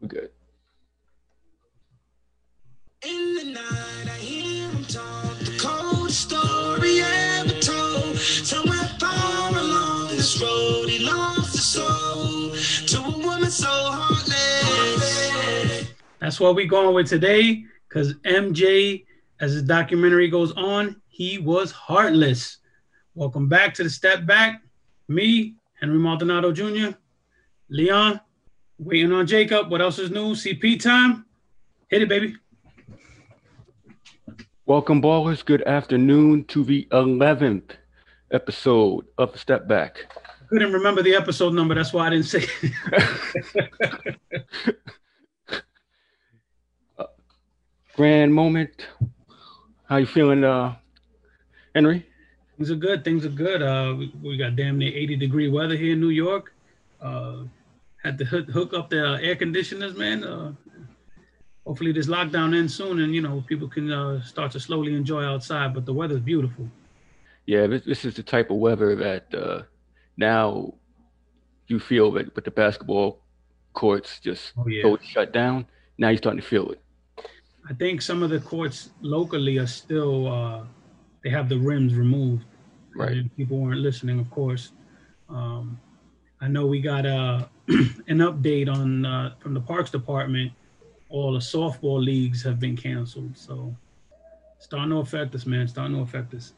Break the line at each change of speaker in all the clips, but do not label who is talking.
We're good.
In the night, I hear him talk the coldest story ever told. Somewhere far along this road, he lost his soul to a woman so heartless.
That's what we're going with today. Because MJ, as the documentary goes on, he was heartless. Welcome back to the Step Back. Me, Henry Maldonado Jr., Leon, waiting on Jacob. What else is new? CP time. Hit it, baby.
Welcome, ballers. Good afternoon to the 11th episode of Step Back.
Couldn't remember the episode number. That's why I didn't say. it.
Grand moment. How you feeling, uh, Henry?
Things are good. Things are good. Uh, we, we got damn near 80 degree weather here in New York. Uh, had to hook, up the air conditioners, man. Uh, hopefully this lockdown ends soon, and you know people can uh, start to slowly enjoy outside. But the weather's beautiful.
Yeah, this, this is the type of weather that uh, now you feel that with the basketball courts just
Oh, yeah.
shut down. Now you're starting to feel it.
I think some of the courts locally are still uh, they have the rims removed.
Right.
People weren't listening, of course. Um, I know we got uh, an update on uh, from the Parks Department. All the softball leagues have been canceled, so starting to affect us, man. Starting to affect us.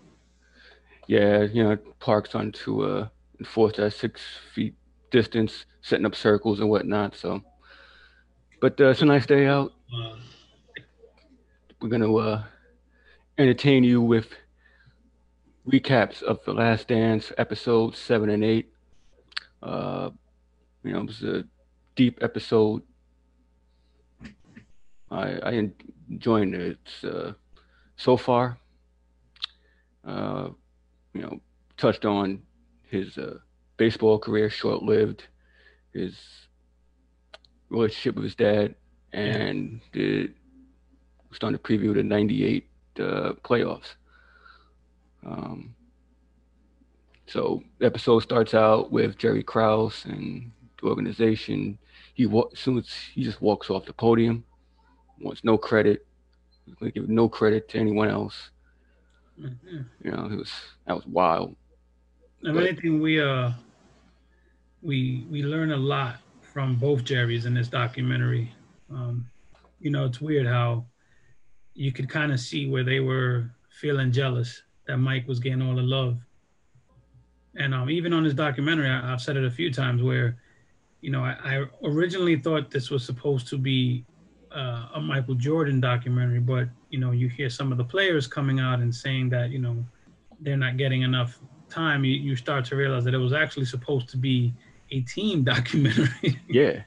Yeah, you know, parks starting to uh, enforce that six feet distance, setting up circles and whatnot. So, but uh, it's a nice day out.
Uh,
We're gonna uh, entertain you with recaps of the Last Dance episodes seven and eight. Uh, you know, it was a deep episode. I I enjoyed it uh, so far. Uh, you know, touched on his uh, baseball career, short lived, his relationship with his dad, and the starting to preview the 98 uh, playoffs. Um, so the episode starts out with Jerry Krause and the organization. He wa- soon as he just walks off the podium, wants no credit, he's gonna give no credit to anyone else.
mhm.
You know, it was that was wild.
If anything, we uh we we learn a lot from both Jerrys in this documentary. Um, you know, it's weird how you could kind of see where they were feeling jealous that Mike was getting all the love. And um, even on this documentary, I, I've said it a few times where, you know, I, I originally thought this was supposed to be uh, a Michael Jordan documentary, but you know, you hear some of the players coming out and saying that you know they're not getting enough time. You, you start to realize that it was actually supposed to be a team documentary.
Yeah,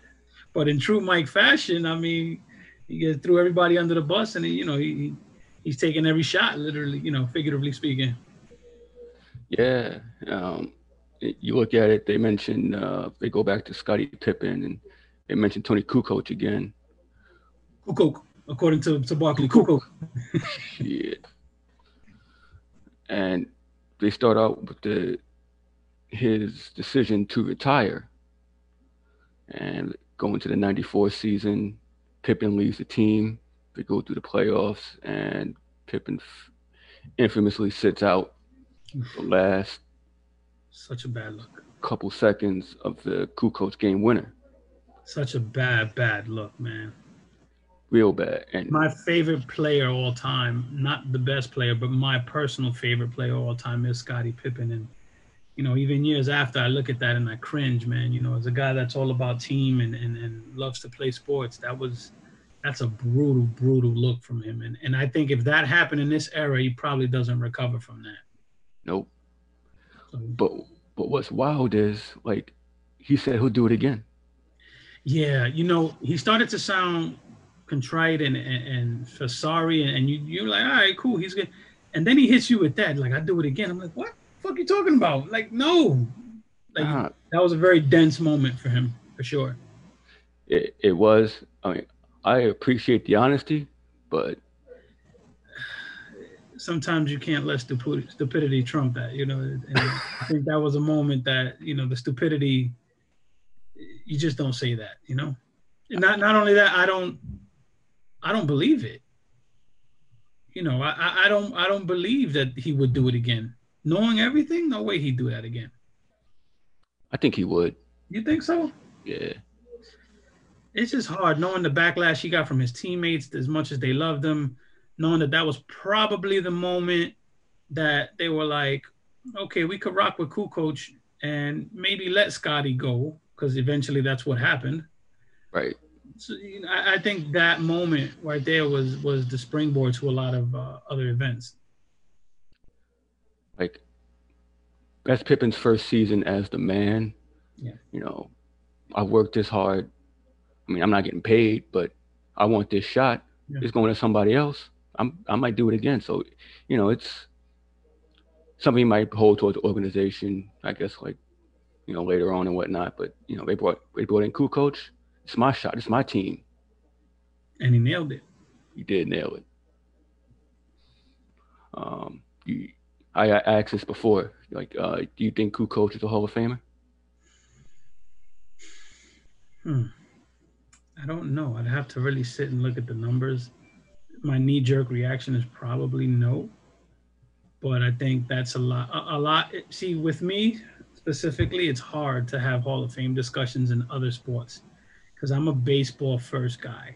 but in true Mike fashion, I mean, he gets threw everybody under the bus, and he, you know he- he's taking every shot, literally, you know, figuratively speaking.
Yeah. Um, it- you look at it. They mentioned uh, they go back to Scottie Pippen and they mentioned Toni Kukoc again.
Kukoc, according to to Barkley, Kukoc.
Shit. And they start out with the his decision to retire. And going to the 94 season, Pippen leaves the team. They go through the playoffs, and Pippen f- infamously sits out the last
Such a bad look.
couple seconds of the Kukoc game winner.
Such a bad, bad look, man.
Real bad. And
My favorite player of all time, not the best player, but my personal favorite player of all time is Scottie Pippen. And, you know, even years after, I look at that and I cringe, man. You know, as a guy that's all about team and, and, and loves to play sports, that was, that's a brutal, brutal look from him. And, and I think if that happened in this era, he probably doesn't recover from that.
Nope.
Mm-hmm.
But but what's wild is like he said he'll do it again.
Yeah, you know, he started to sound contrite and and, and for sorry, and, you you're like, all right, cool, he's good. And then he hits you with that, like I do it again. I'm like, what the fuck you talking about? Like, no. Like
Nah,
that was a very dense moment for him, for sure.
it, it was. I mean, I appreciate the honesty, but
Sometimes you can't let stupidity, stupidity trump that, you know. And I think that was a moment that, you know, the stupidity, you just don't say that, you know. not not only that, I don't I don't believe it. You know, I I don't I don't believe that he would do it again. Knowing everything, no way he'd do that again.
I think he would.
You think so?
Yeah.
It's just hard knowing the backlash he got from his teammates as much as they loved him, knowing that that was probably the moment that they were like, okay, we could rock with Kukoc and maybe let Scottie go because eventually that's what happened.
Right.
So you know, I, I think that moment right there was was the springboard to a lot of uh, other events.
Like that's Pippen's first season as the man.
Yeah.
You know, I've worked this hard. I mean, I'm not getting paid, but I want this shot.
Yeah.
It's going to somebody else. I'm I might do it again. So, you know, it's something you might hold towards the organization, I guess, like, you know, later on and whatnot. But you know, they brought they brought in Kukoc. It's my shot. It's my team.
And he nailed it.
He did nail it. Um, you, I, I asked this before. Like, uh, do you think Kukoc is a Hall of Famer?
Hmm. I don't know. I'd have to really sit and look at the numbers. My knee jerk reaction is probably no, but I think that's a lot. A, a lot. See, with me specifically, it's hard to have Hall of Fame discussions in other sports because I'm a baseball first guy,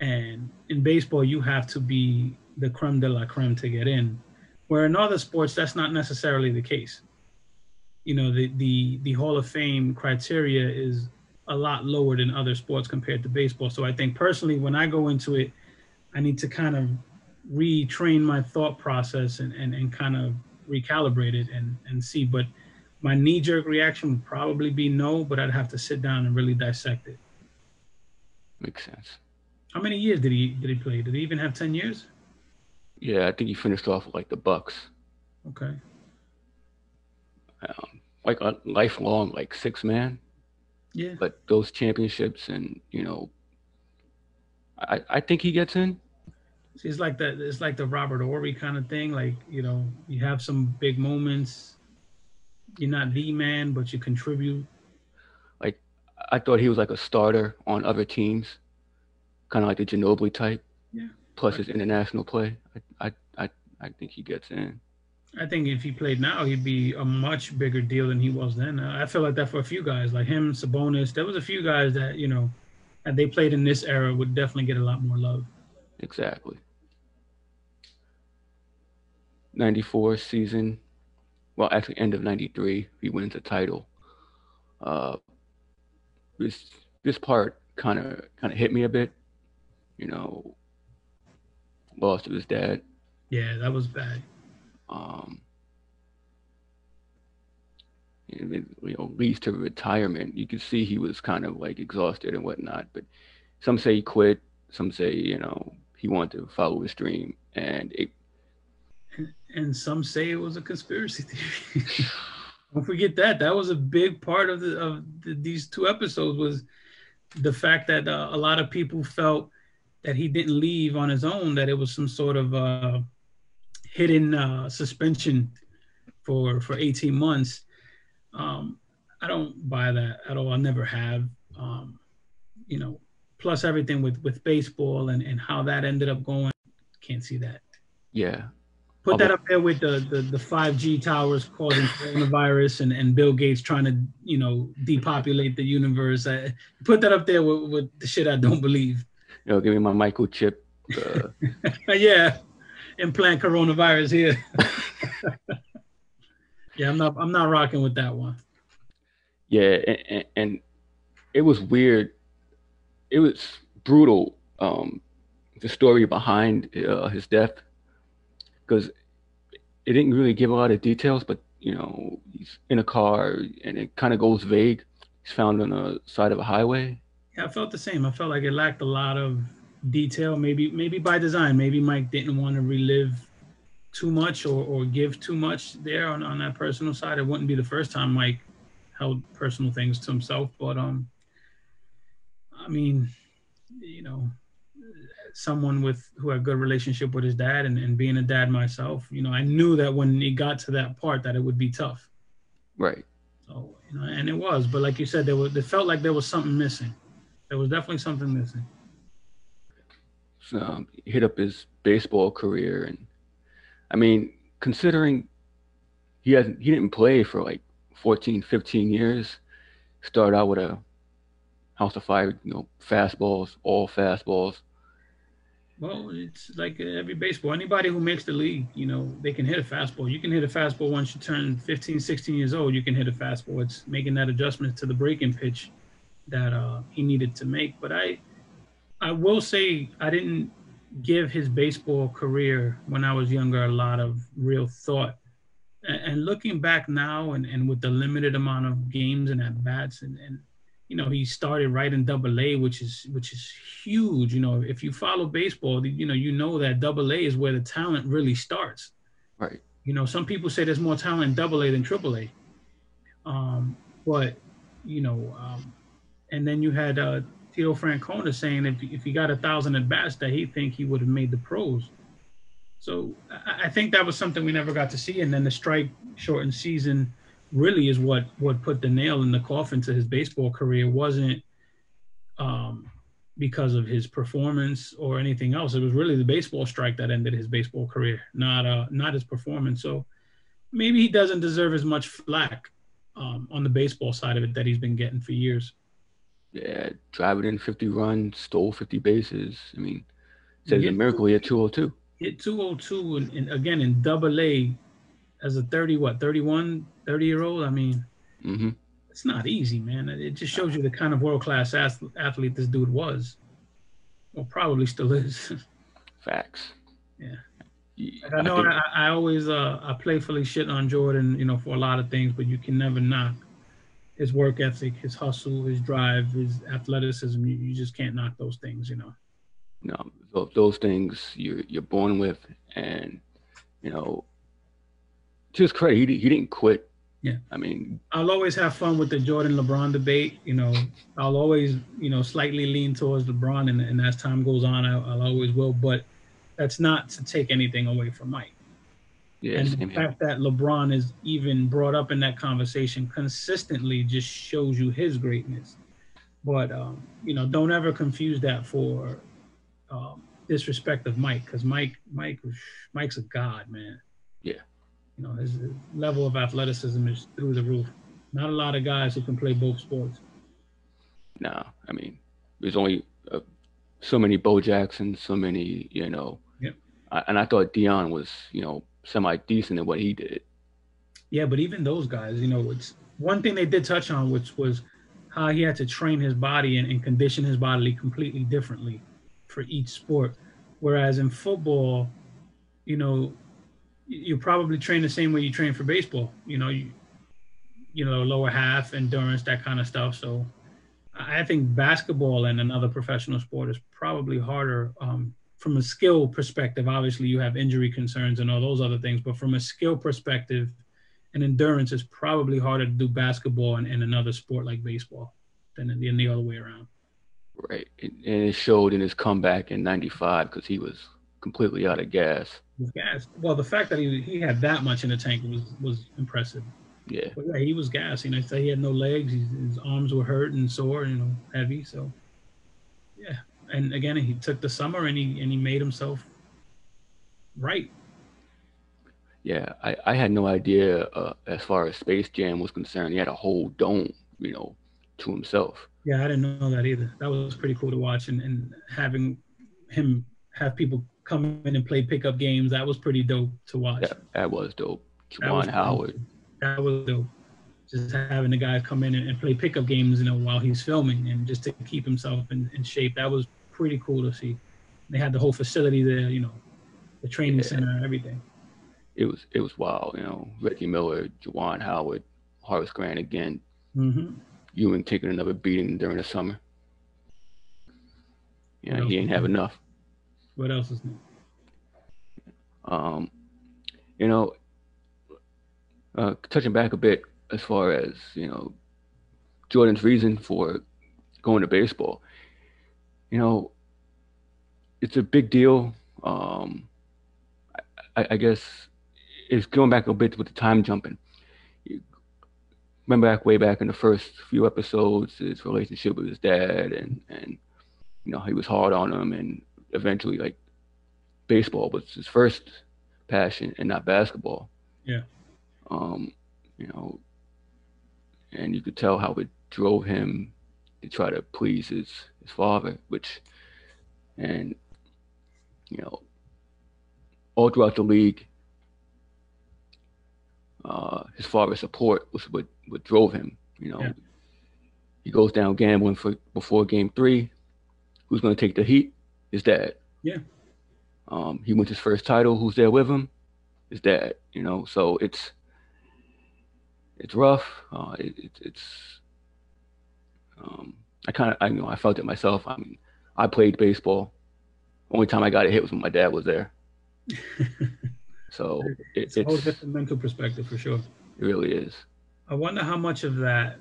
and in baseball you have to be the creme de la creme to get in. Where in other sports, that's not necessarily the case. You know, the the the Hall of Fame criteria is a lot lower than other sports compared to baseball. So I think personally, when I go into it, I need to kind of retrain my thought process and, and, and kind of recalibrate it and, and see. But my knee jerk reaction would probably be no, but I'd have to sit down and really dissect it.
Makes sense.
How many years did he did he play? Did he even have ten years?
Yeah, I think he finished off with like the Bucks.
Okay.
Um, like a lifelong, like six man.
Yeah.
But those championships and you know, I I think he gets in.
It's like that. It's like the Robert Horry kind of thing. Like you know, you have some big moments. You're not the man, but you contribute.
Like I thought he was like a starter on other teams, kind of like the Ginobili type.
Yeah.
Plus his international play, I I I, I think he gets in.
I think if he played now, he'd be a much bigger deal than he was then. Uh, I feel like that for a few guys, like him, Sabonis. There was a few guys that you know, had they played in this era, would definitely get a lot more love.
Exactly. 94 season, well, actually, end of 93, he wins a title. Uh, this this part kind of kind of hit me a bit, you know. Lost of his dad.
Yeah, that was bad.
Um, it, you know, leads to retirement. You can see he was kind of like exhausted and whatnot. But some say he quit. Some say you know he wanted to follow his dream, and it
And, some say it was a conspiracy theory. Don't forget that. That was a big part of the of the, these two episodes was the fact that uh, a lot of people felt that he didn't leave on his own. That it was some sort of uh, hidden uh, suspension for for 18 months. Um, I don't buy that at all. I never have. Um, you know, plus everything with with baseball and and how that ended up going. Can't see that.
yeah
Put that up there with the the, the 5G towers causing coronavirus and, and Bill Gates trying to, you know, depopulate the universe. I, put that up there with, with the shit I don't believe.
you know give me my microchip. Uh,
yeah, implant coronavirus here. yeah, I'm not I'm not rocking with that one.
yeah, and, and, and it was weird. It was brutal. Um, the story behind uh, his death, because it didn't really give a lot of details. But you know, he's in a car, and it kind of goes vague. He's found on the side of a highway.
Yeah, I felt the same. I felt like it lacked a lot of detail. Maybe maybe by design. Maybe Mike didn't want to relive too much or, or give too much there on, on that personal side. It wouldn't be the first time Mike held personal things to himself. But um I mean, you know, someone with who had a good relationship with his dad and, and being a dad myself, you know, I knew that when it got to that part that it would be tough.
Right.
So, you know, and it was, but like you said, there was it felt like there was something missing. There was definitely something missing.
um, hit up his baseball career, and I mean, considering he hasn't, he didn't play for like 14, 15 years. Started out with a house of fire, you know, fastballs, all fastballs.
Well, it's like every baseball. Anybody who makes the league, you know, they can hit a fastball. You can hit a fastball once you turn 15, 16 years old. You can hit a fastball. It's making that adjustment to the breaking pitch that uh, he needed to make. But I, I will say I didn't give his baseball career when I was younger a lot of real thought. And, looking back now, and, and with the limited amount of games and at bats, and, and you know he started right in double a which is which is huge. You know if you follow baseball you know you know that double a is where the talent really starts.
Right.
you know some people say there's more talent in double a than triple a. Um but you know um and then you had uh Tito Francona saying if, if he got a thousand at bats that he think he would have made the pros. So I, I think that was something we never got to see. And then the strike shortened season really is what what put the nail in the coffin to his baseball career wasn't um, because of his performance or anything else. It was really the baseball strike that ended his baseball career, not uh not his performance. So maybe he doesn't deserve as much flack um, on the baseball side of it that he's been getting for years.
Yeah, driving in 50 runs, stole 50 bases. I mean, says
Yeah.
a miracle he had 202.
Hit 202 and, and again in double A as a 30 what 31 30 year old. I mean,
hmm
it's not easy, man. It just shows you the kind of world class athlete this dude was, or probably still is.
Facts.
Yeah. Like, I know I, I always uh, I playfully shit on Jordan, you know, for a lot of things, but you can never knock his work ethic, his hustle, his drive, his athleticism. You, you just can't knock those things, you know.
no, those things you're you're born with, and you know, to his credit, he, he didn't quit.
Yeah.
I mean,
I'll always have fun with the Jordan LeBron debate. You know, I'll always, you know, slightly lean towards LeBron, and, and as time goes on, I, I'll always will. But that's not to take anything away from Mike.
yeah,
and the
here.
fact that LeBron is even brought up in that conversation consistently just shows you his greatness. But um, you know, don't ever confuse that for um, disrespect of Mike, because Mike, Mike, Mike's a god, man.
Yeah.
You know, his level of athleticism is through the roof. Not a lot of guys who can play both sports.
No, I mean, there's only uh, so many Bo Jacksons, so many, you know.
Yep.
I, and I thought Deion was, you know, semi decent at what he did.
Yeah, but even those guys, you know, it's one thing they did touch on, which was how he had to train his body and, and condition his body completely differently for each sport. Whereas in football, you know, you probably train the same way you train for baseball. You know, you you know, lower half, endurance, that kind of stuff. So I think basketball and another professional sport is probably harder um, from a skill perspective. Obviously, you have injury concerns and all those other things, but from a skill perspective, and endurance is probably harder to do basketball and in another sport like baseball than in the, other way around.
Right. And and it showed in his comeback in 95 because he was completely out of gas.
Gas. Well, the fact that he, he had that much in the tank was was impressive.
Yeah.
But yeah, he was gas. You know, so he had no legs. His, his arms were hurt and sore. You know, heavy. So yeah. And again, he took the summer and he and he made himself right.
Yeah. I, I had no idea uh, as far as Space Jam was concerned. He had a whole dome, you know, to himself.
Yeah, I didn't know that either. That was pretty cool to watch, and, and having him have people come in and play pickup games. That was pretty dope to watch.
That, that was dope. Juwan Howard.
That was dope. Just having the guy come in and, and play pickup games, you know, while he's filming, and just to keep himself in, in shape. That was pretty cool to see. They had the whole facility there, you know, the training
Yeah.
center, everything.
It was it was wild, you know. Reggie Miller, Juwan Howard, Horace Grant again.
hmm
Ewing taking another beating during the summer. Yeah,
What
he
else
ain't have enough.
What else is new?
Um, you know, uh, touching back a bit as far as you know, Jordan's reason for going to baseball. You know, it's a big deal. Um, I, I guess it's going back a bit with the time jumping. remember back way back in the first few episodes, his relationship with his dad, and and you know he was hard on him, and eventually like baseball was his first passion and not basketball.
Yeah.
Um, you know, and you could tell how it drove him to try to please his his father, which, and you know, all throughout the league, uh, his father's support was what what drove him. You know,
Yeah.
he goes down gambling for before game three. Who's going to take the heat? His dad.
Yeah.
Um, he wins his first title. Who's there with him? His dad. You know, so it's it's rough. Uh, it, it, it's um, I kind of I you know I felt it myself. I mean, I played baseball. Only time I got a hit was when my dad was there. So it,
it's a whole
it's
different mental perspective for sure.
It really is.
I wonder how much of that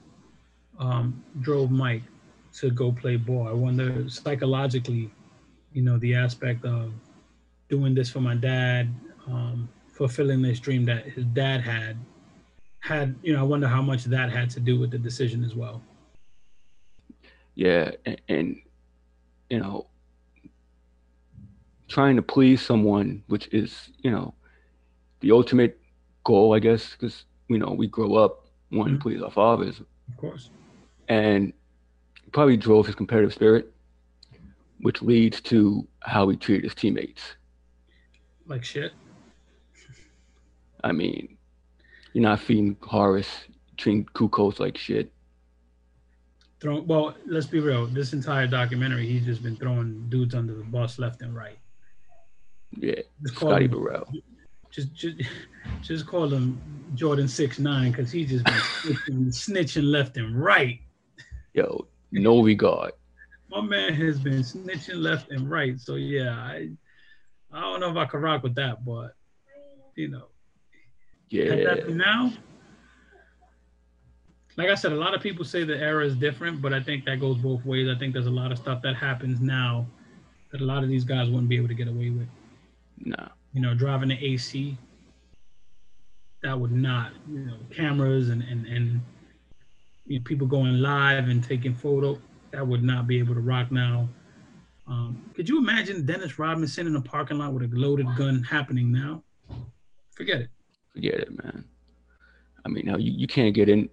um, drove Mike to go play ball. I wonder psychologically, you know, the aspect of doing this for my dad, um, fulfilling this dream that his dad had, had, you know, I wonder how much that had to do with the decision as well.
Yeah, and, and you know, trying to please someone, which is you know, the ultimate goal, I guess, because you know we grow up wanting
Mhm.
to please our fathers,
Of course.
and probably drove his competitive spirit, which leads to how he treated his teammates.
Like shit.
I mean, you're not feeding Horace, treating Kukoc like shit.
Throwing, well, let's be real. This entire documentary, he's just been throwing dudes under the bus left and right.
Yeah,
Just
Scotty Burrell.
just just just call him Jordan six nine because he's just been snitching, snitching left and right.
Yo, no regard.
My man has been snitching left and right. So yeah, I I don't know if I could rock with that, but you know,
Yeah,
now, like I said, a lot of people say the era is different, but I think that goes both ways. I think there's a lot of stuff that happens now that a lot of these guys wouldn't be able to get away with.
No.
you know, driving the AC, that would not, you know, cameras and and and you know, people going live and taking photo, that would not be able to rock now. Um, could you imagine Dennis Robinson in a parking lot with a loaded gun happening now? Forget it.
Forget it, man. I mean, now you, you can't get in.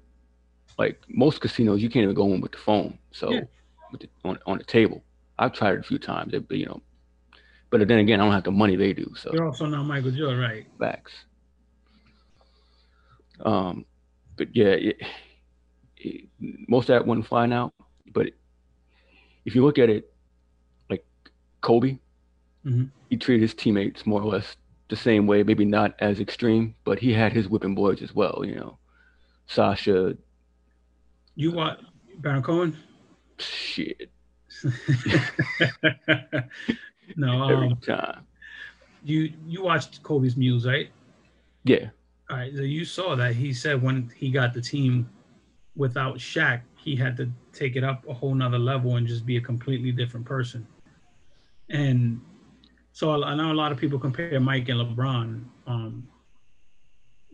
Like most casinos, you can't even go in with the phone. So
Yeah.
with the, on on the table, I've tried it a few times. It, you know, but then again, I don't have the money they do. So
You're also not Michael Jordan, right?
Facts. Um, but yeah, it, it, most of that wouldn't fly now. But if you look at it, like Kobe,
Mhm.
he treated his teammates more or less the same way, maybe not as extreme, but he had his whipping boys as well. You know, Sasha,
You what, Baron Cohen?
shit,
no,
every
um,
time.
you you watched Kobe's Muse, right?
Yeah,
All right, so you saw that he said when he got the team without Shaq, he had to take it up a whole nother level and just be a completely different person. And so I know a lot of people compare Mike and LeBron um,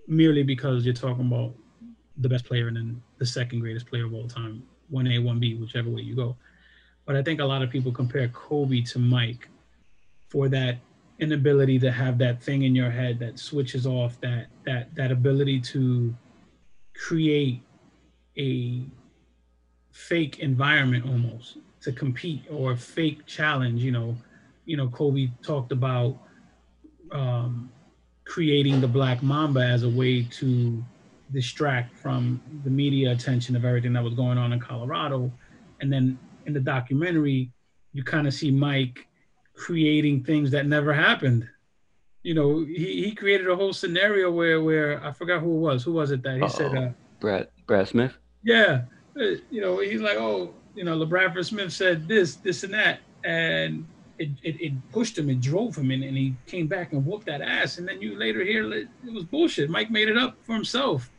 merely because you're talking about the best player and then the second greatest player of all time, one A, one B, whichever way you go. But I think a lot of people compare Kobe to Mike for that inability to have that thing in your head that switches off that that that ability to create a fake environment almost to compete or a fake challenge you know you know kobe talked about um, creating the black mamba as a way to distract from the media attention of everything that was going on in colorado and then in the documentary you kind of see mike creating things that never happened. You know, he, he created a whole scenario where where I forgot who it was. Who was it that he said,
Uh-oh.
uh,
Brad Brad Smith.
yeah, you know, he's like, oh, you know, LaBradford Smith said this, this, and that, and it, it, it pushed him, it drove him, and, and he came back and whooped that ass. And then you later hear it was bullshit. Mike made it up for himself.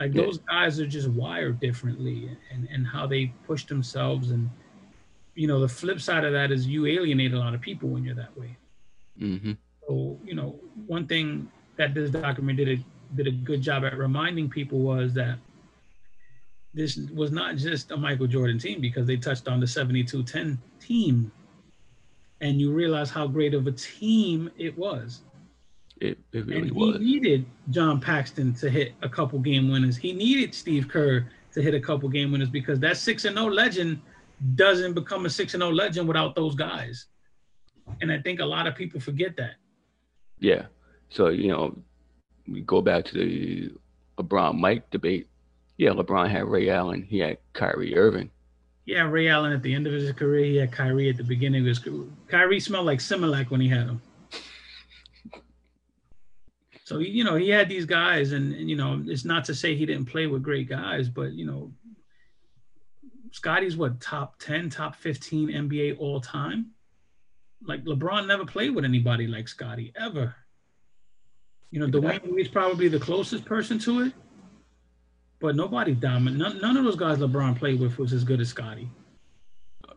Like
Yeah.
those guys are just wired differently, and and how they push themselves and you know, the flip side of that is you alienate a lot of people when you're that way.
Mm-hmm.
So, you know, one thing that this document did a, did a good job at reminding people was that this was not just a Michael Jordan team because they touched on the 72-10 team. And you realize how great of a team it was.
It, it really
and
was.
he needed John Paxson to hit a couple game winners. He needed Steve Kerr to hit a couple game winners because that 6 and 0 legend doesn't become a 6 and 0 legend without those guys. And I think a lot of people forget that.
Yeah. So, you know, we go back to the LeBron Mike debate. Yeah, LeBron had Ray Allen, he had Kyrie Irving.
Yeah, Ray Allen at the end of his career, he had Kyrie at the beginning of his career. Kyrie smelled like Similac when he had him. So you know he had these guys, and, and, you know it's not to say he didn't play with great guys, but you know Scottie's what top ten, top fifteen NBA all time. Like LeBron never played with anybody like Scottie ever. You know, Dwyane Wade's probably the closest person to it, but nobody dominant. None, none of those guys LeBron played with was as good as Scottie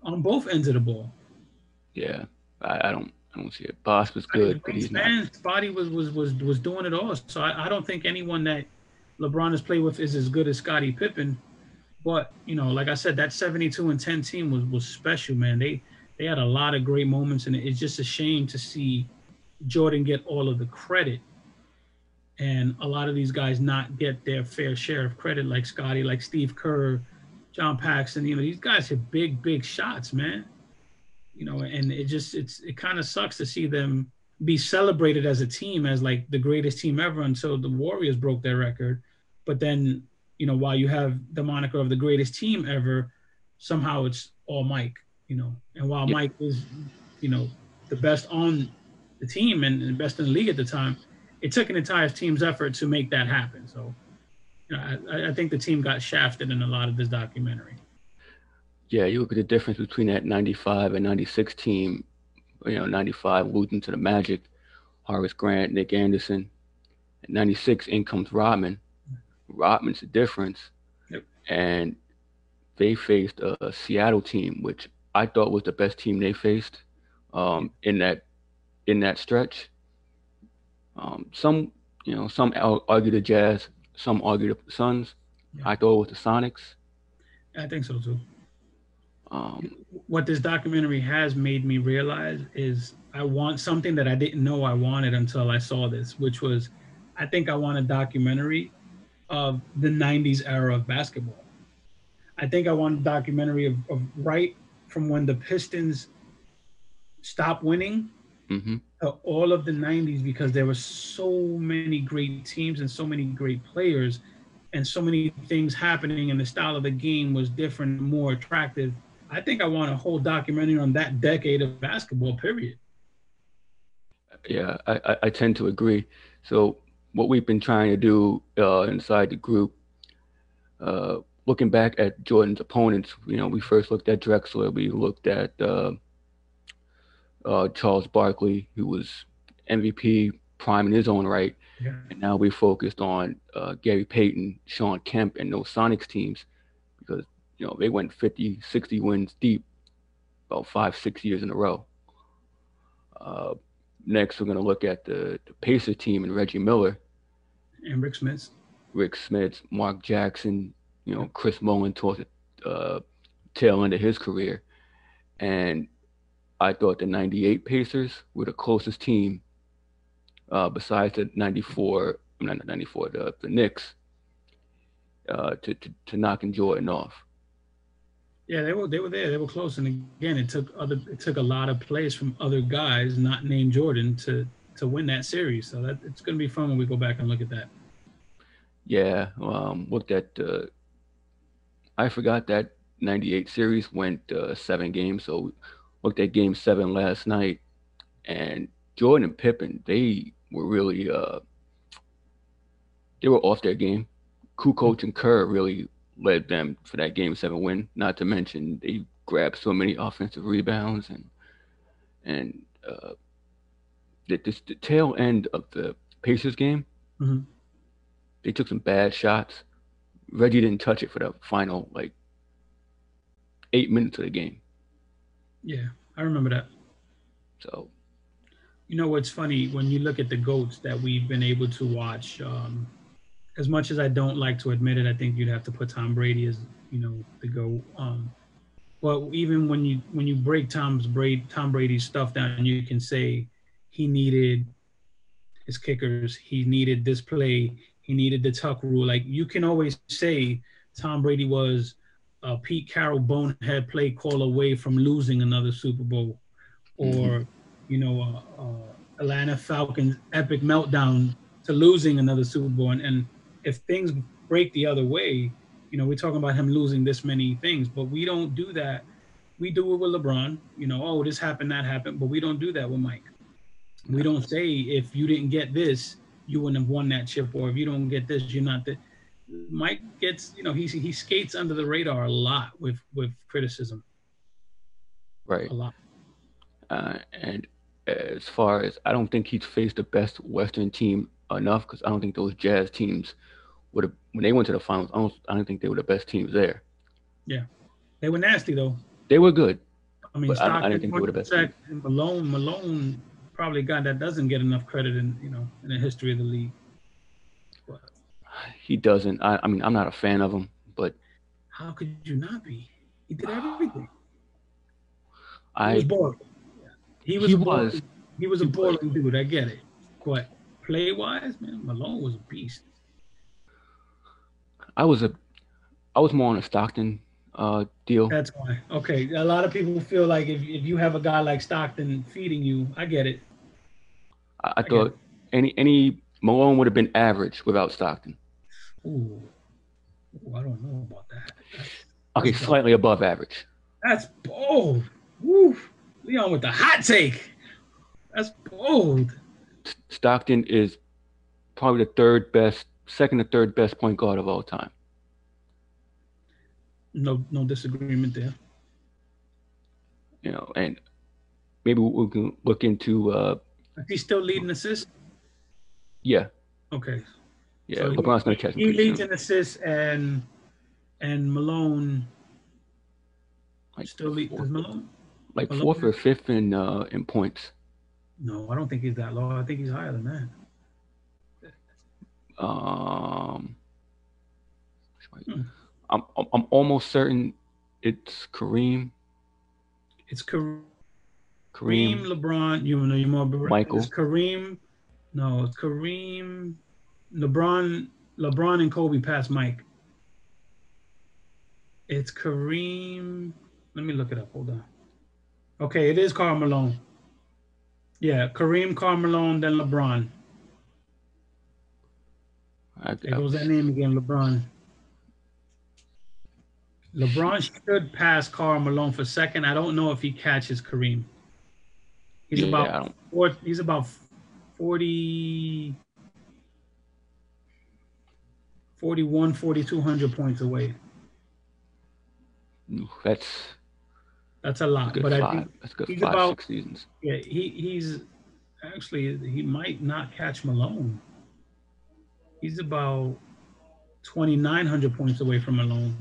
on both ends of the ball.
Yeah, I, I don't I don't see it. Bosh was good, but he's
not. Body was was was was doing it all. So I, I don't think anyone that LeBron has played with is as good as Scottie Pippen. But you know, like I said, that 72 and 10 team was was special, man. They they had a lot of great moments, and it's just a shame to see Jordan get all of the credit, and a lot of these guys not get their fair share of credit, like Scottie, like Steve Kerr, John Paxson. You know, these guys hit big, big shots, man you know, and it just it's it kind of sucks to see them be celebrated as a team as like the greatest team ever until the Warriors broke their record. But then, you know, while you have the moniker of the greatest team ever, somehow it's all Mike, you know. And while Mike was, you know, the best on the team and, and best in the league at the time, it took an entire team's effort to make that happen. So, you know, I, I think the team got shafted in a lot of this documentary
yeah, you look at the difference between that 95 and 96 team, you know, 95 losing to the Magic, Horace Grant, Nick Anderson. At 96, in comes Rodman. Rodman's the difference. Yep. And they faced a, a, Seattle team, which I thought was the best team they faced um, in that in that stretch. Um, some, you know, some argue the Jazz, some argue the Suns. Yeah. I thought it was the Sonics.
I think so too. Um, what this documentary has made me realize is I want something that I didn't know I wanted until I saw this, which was I think I want a documentary of the 90s era of basketball. I think I want a documentary of, of right from when the Pistons stopped winning mm-hmm. To all of the 90s because there were so many great teams and so many great players and so many things happening and the style of the game was different, more attractive I think I want a whole documentary on that decade of basketball. Period.
Yeah, I, I tend to agree. So what we've been trying to do uh, inside the group, uh, looking back at Jordan's opponents, you know, we first looked at Drexler, we looked at uh, uh Charles Barkley, who was MVP prime in his own right, yeah. and now we focused on uh, Gary Payton, Shawn Kemp, and those Sonics teams because you know, they went 50, 60 wins deep about five, six years in a row. Uh, next, we're going to look at the, the Pacer team and Reggie Miller.
And Rick Smits.
Rick Smits, Mark Jackson, you know, Chris Mullin towards the uh, tail end of his career. And I thought the 98 Pacers were the closest team uh, besides the 94, not 94, the, the Knicks, uh, to, to, to knocking Jordan off.
Yeah, they were they were there. They were close, and again, it took other it took a lot of plays from other guys not named Jordan to to win that series. So that it's going to be fun when we go back and look at that.
Yeah, um, looked at. Uh, I forgot that '98 series went uh, seven games. So looked at Game Seven last night, and Jordan and Pippen they were really uh, they were off their game. Kukoc and Kerr really led them for that game seven win. Not to mention they grabbed so many offensive rebounds and and uh, the, this, the tail end of the Pacers game, mm-hmm. they took some bad shots. Reggie didn't touch it for the final like eight minutes of the game.
Yeah, I remember that.
So,
you know what's funny when you look at the goats that we've been able to watch. Um, as much as I don't like to admit it, I think you'd have to put Tom Brady as you know to go. Um, but even when you when you break Tom's Brady Tom Brady's stuff down, you can say he needed his kickers, he needed this play, he needed the tuck rule. Like you can always say Tom Brady was a Pete Carroll bonehead play call away from losing another Super Bowl, or mm-hmm. you know, uh, uh, Atlanta Falcons epic meltdown to losing another Super Bowl. And, and if things break the other way, you know, we're talking about him losing this many things, but we don't do that. We do it with LeBron, you know, oh, this happened, that happened, but we don't do that with Mike. We don't say if you didn't get this, you wouldn't have won that chip, or if you don't get this, you're not the. Mike gets, you know, he he skates under the radar a lot with with criticism.
Right.
A lot.
Uh, and as far as I don't think he's faced the best Western team enough because I don't think those Jazz teams would have when they went to the finals. I don't I don't think they were the best teams there.
Yeah, they were nasty though.
They were good.
I mean, Stockton, I, I didn't think they were the best. Malone, Malone probably a guy that doesn't get enough credit in you know in the history of the league.
He doesn't. I, I mean, I'm not a fan of him, but
how could you not be? He did everything.
I
he was boring. He was. He was. He was a boring dude. I get it, but play wise, man, Malone was a beast.
I was a, I was more on a Stockton uh, deal.
That's why. Okay, a lot of people feel like if if you have a guy like Stockton feeding you, I get it.
I, I, I thought any any Malone would have been average without Stockton.
Ooh, Ooh I don't know about that. That's,
okay, that's slightly bold. above average.
That's bold. Woo, Leon with the hot take. That's bold.
Stockton is probably the third best, second or third best point guard of all time
no no disagreement there.
You know, and maybe we can look into. Uh,
Is he still leading assists?
Yeah.
Okay.
Yeah, so LeBron's going to catch.
He leads in assists, and and Malone like still leads. Malone
like
Malone
fourth or fifth in uh, in points.
No, I don't think he's that low. I think he's higher than that.
Um. Hmm. I'm I'm almost certain it's Kareem.
It's Kareem. Kareem, LeBron. You know, you're more
Michael.
It's Kareem. No, it's Kareem, LeBron, LeBron and Kobe passed Mike. It's Kareem. Let me look it up. Hold on. Okay, it is Karl Malone. Yeah, Kareem, Karl Malone, then LeBron. I, there goes that name again, LeBron. LeBron should pass Karl Malone for second. I don't know if he catches Kareem. He's yeah, about four, he's about 40 41 4200 points away.
That's
that's a lot, but
five.
I think
that's good he's five, about, six seasons.
Yeah, he he's actually he might not catch Malone. He's about 2900 points away from Malone.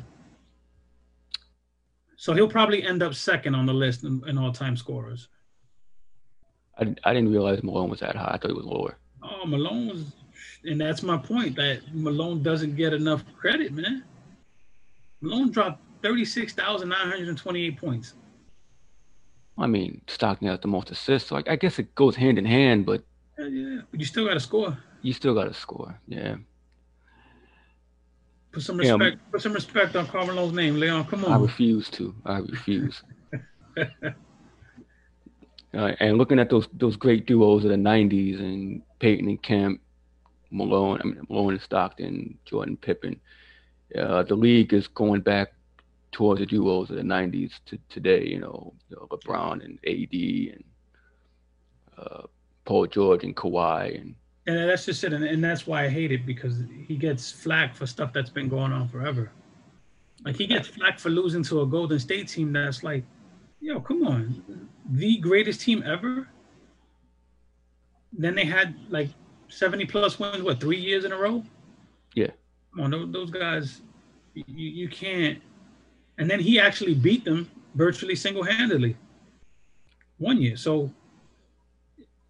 So he'll probably end up second on the list in, in all-time scorers.
I, I didn't realize Malone was that high. I thought he was lower.
Oh, Malone was, and that's my point that Malone doesn't get enough credit, man. Malone dropped thirty-six thousand nine hundred and twenty-eight points.
I mean, Stockton has the most assists, so I, I guess it goes hand in hand. But
yeah, yeah, but you still got to score.
You still got to score, yeah.
Put some respect. Yeah, put some respect on Karl Malone's name, Leon. Come on. I
refuse to. I refuse. uh, and looking at those those great duos of the '90s and Payton and Kemp, Malone, I mean Malone and Stockton, Jordan Pippen, uh, the league is going back towards the duos of the '90s to today. You know, LeBron and AD and uh, Paul George and Kawhi and
and that's just it, and, and that's why I hate it because he gets flack for stuff that's been going on forever. Like he gets flack for losing to a Golden State team that's like, yo, come on, the greatest team ever. Then they had like seventy plus wins, what three years in a row?
Yeah.
Come on, those, guys, you, you can't. And then he actually beat them virtually single handedly. One year, so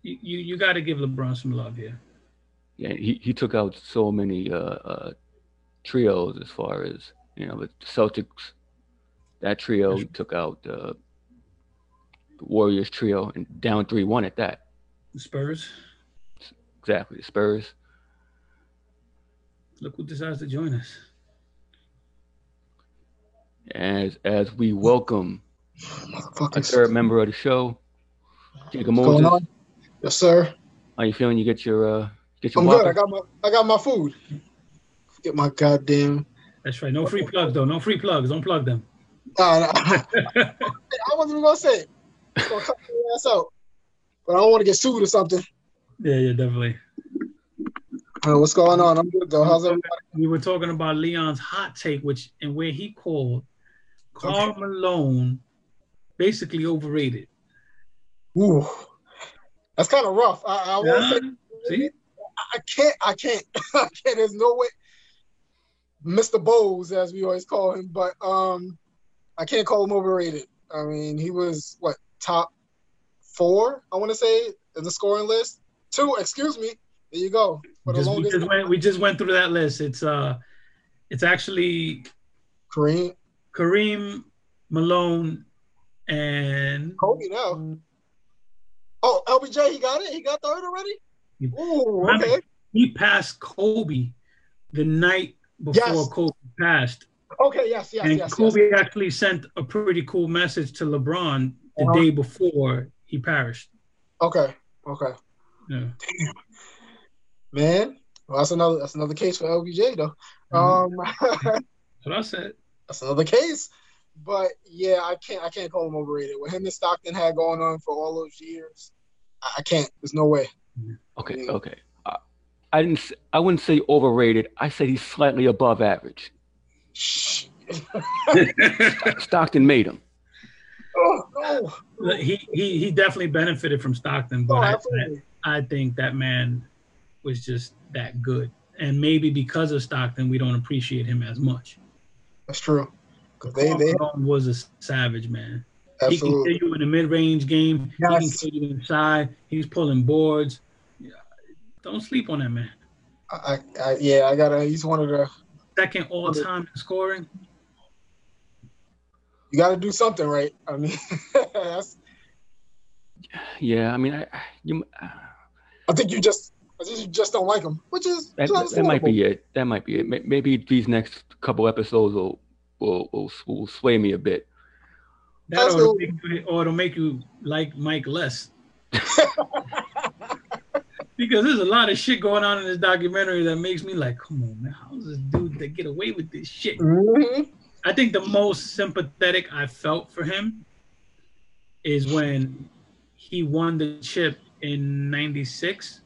you you, you got to give LeBron some love here.
yeah, he, he took out so many uh, uh, trios as far as you know, the Celtics. That trio took out uh, the Warriors trio and down three one at that.
The Spurs.
Exactly, the Spurs.
Look who decides to join us.
As as we welcome a third member of the show, Jacob
What's
Moses.
Yes, sir.
How you feeling? You get your uh, get your
I'm good. I got my I got my food. Get my goddamn.
That's right. No free plugs though. No free plugs. Don't plug them.
Nah, nah. I wasn't even gonna say it. I'm gonna cut your ass out. But I don't want to get sued or something.
Yeah, yeah, definitely.
Uh, what's going on? I'm good though. How's everybody?
We were talking about Leon's hot take, which and where he called Carl
Okay.
Malone basically overrated.
Ooh, that's kind of rough. I, I
Yeah.
say,
See?
I can't. I can't. I can't. There's no way. Mr. Bowles, as we always call him, but um, I can't call him overrated. I mean, he was what top four? I want to say in the scoring list. Two, excuse me. There you go.
Just, we, just went, we just went through that list. It's uh, it's actually
Kareem,
Kareem Malone and
Kobe now. Oh, LBJ, he got it. He got third already. Ooh, okay.
he passed Kobe the night before
Yes.
Kobe passed.
Okay, yes, yes,
and
yes, yes.
Kobe actually sent a pretty cool message to LeBron the
Uh-huh.
day before he perished.
Okay, okay.
Yeah.
Man, well, that's another that's another case for LBJ though.
Mhm.
Um,
That's what I said.
that's another case. But yeah, I can't I can't call him overrated. What him and Stockton had going on for all those years, I, I can't. There's no way.
Okay,
Yeah.
okay. I, I didn't. I wouldn't say overrated. I said he's slightly above average.
Shh.
Stockton made him.
oh no.
he, he he definitely benefited from Stockton, but
Oh,
I,
absolutely.
I, I think that man was just that good. And maybe because of Stockton, we don't appreciate him as much.
That's true. 'Cause they they
Malone was a savage man. Absolutely. He can
absolutely.
kill you in a mid-range game. He can
Yes.
kill you inside. He's pulling boards. Don't sleep on that man.
I, I yeah, I gotta. He's one of the.
Second all-time in scoring.
You got to do something right. I mean, that's,
Yeah, I mean, I, I- you,
I think you just I think you just don't like him, which is
that, that might be it. That might be it. Maybe these next couple episodes will will will, will sway me a bit.
That ought to
Absolutely.
make you, or it'll make you like Mike less. because there's a lot of shit going on in this documentary that makes me like, come on, man, how's this dude that get away with this shit?
Mhm.
I think the most sympathetic I felt for him is when he won the chip in '96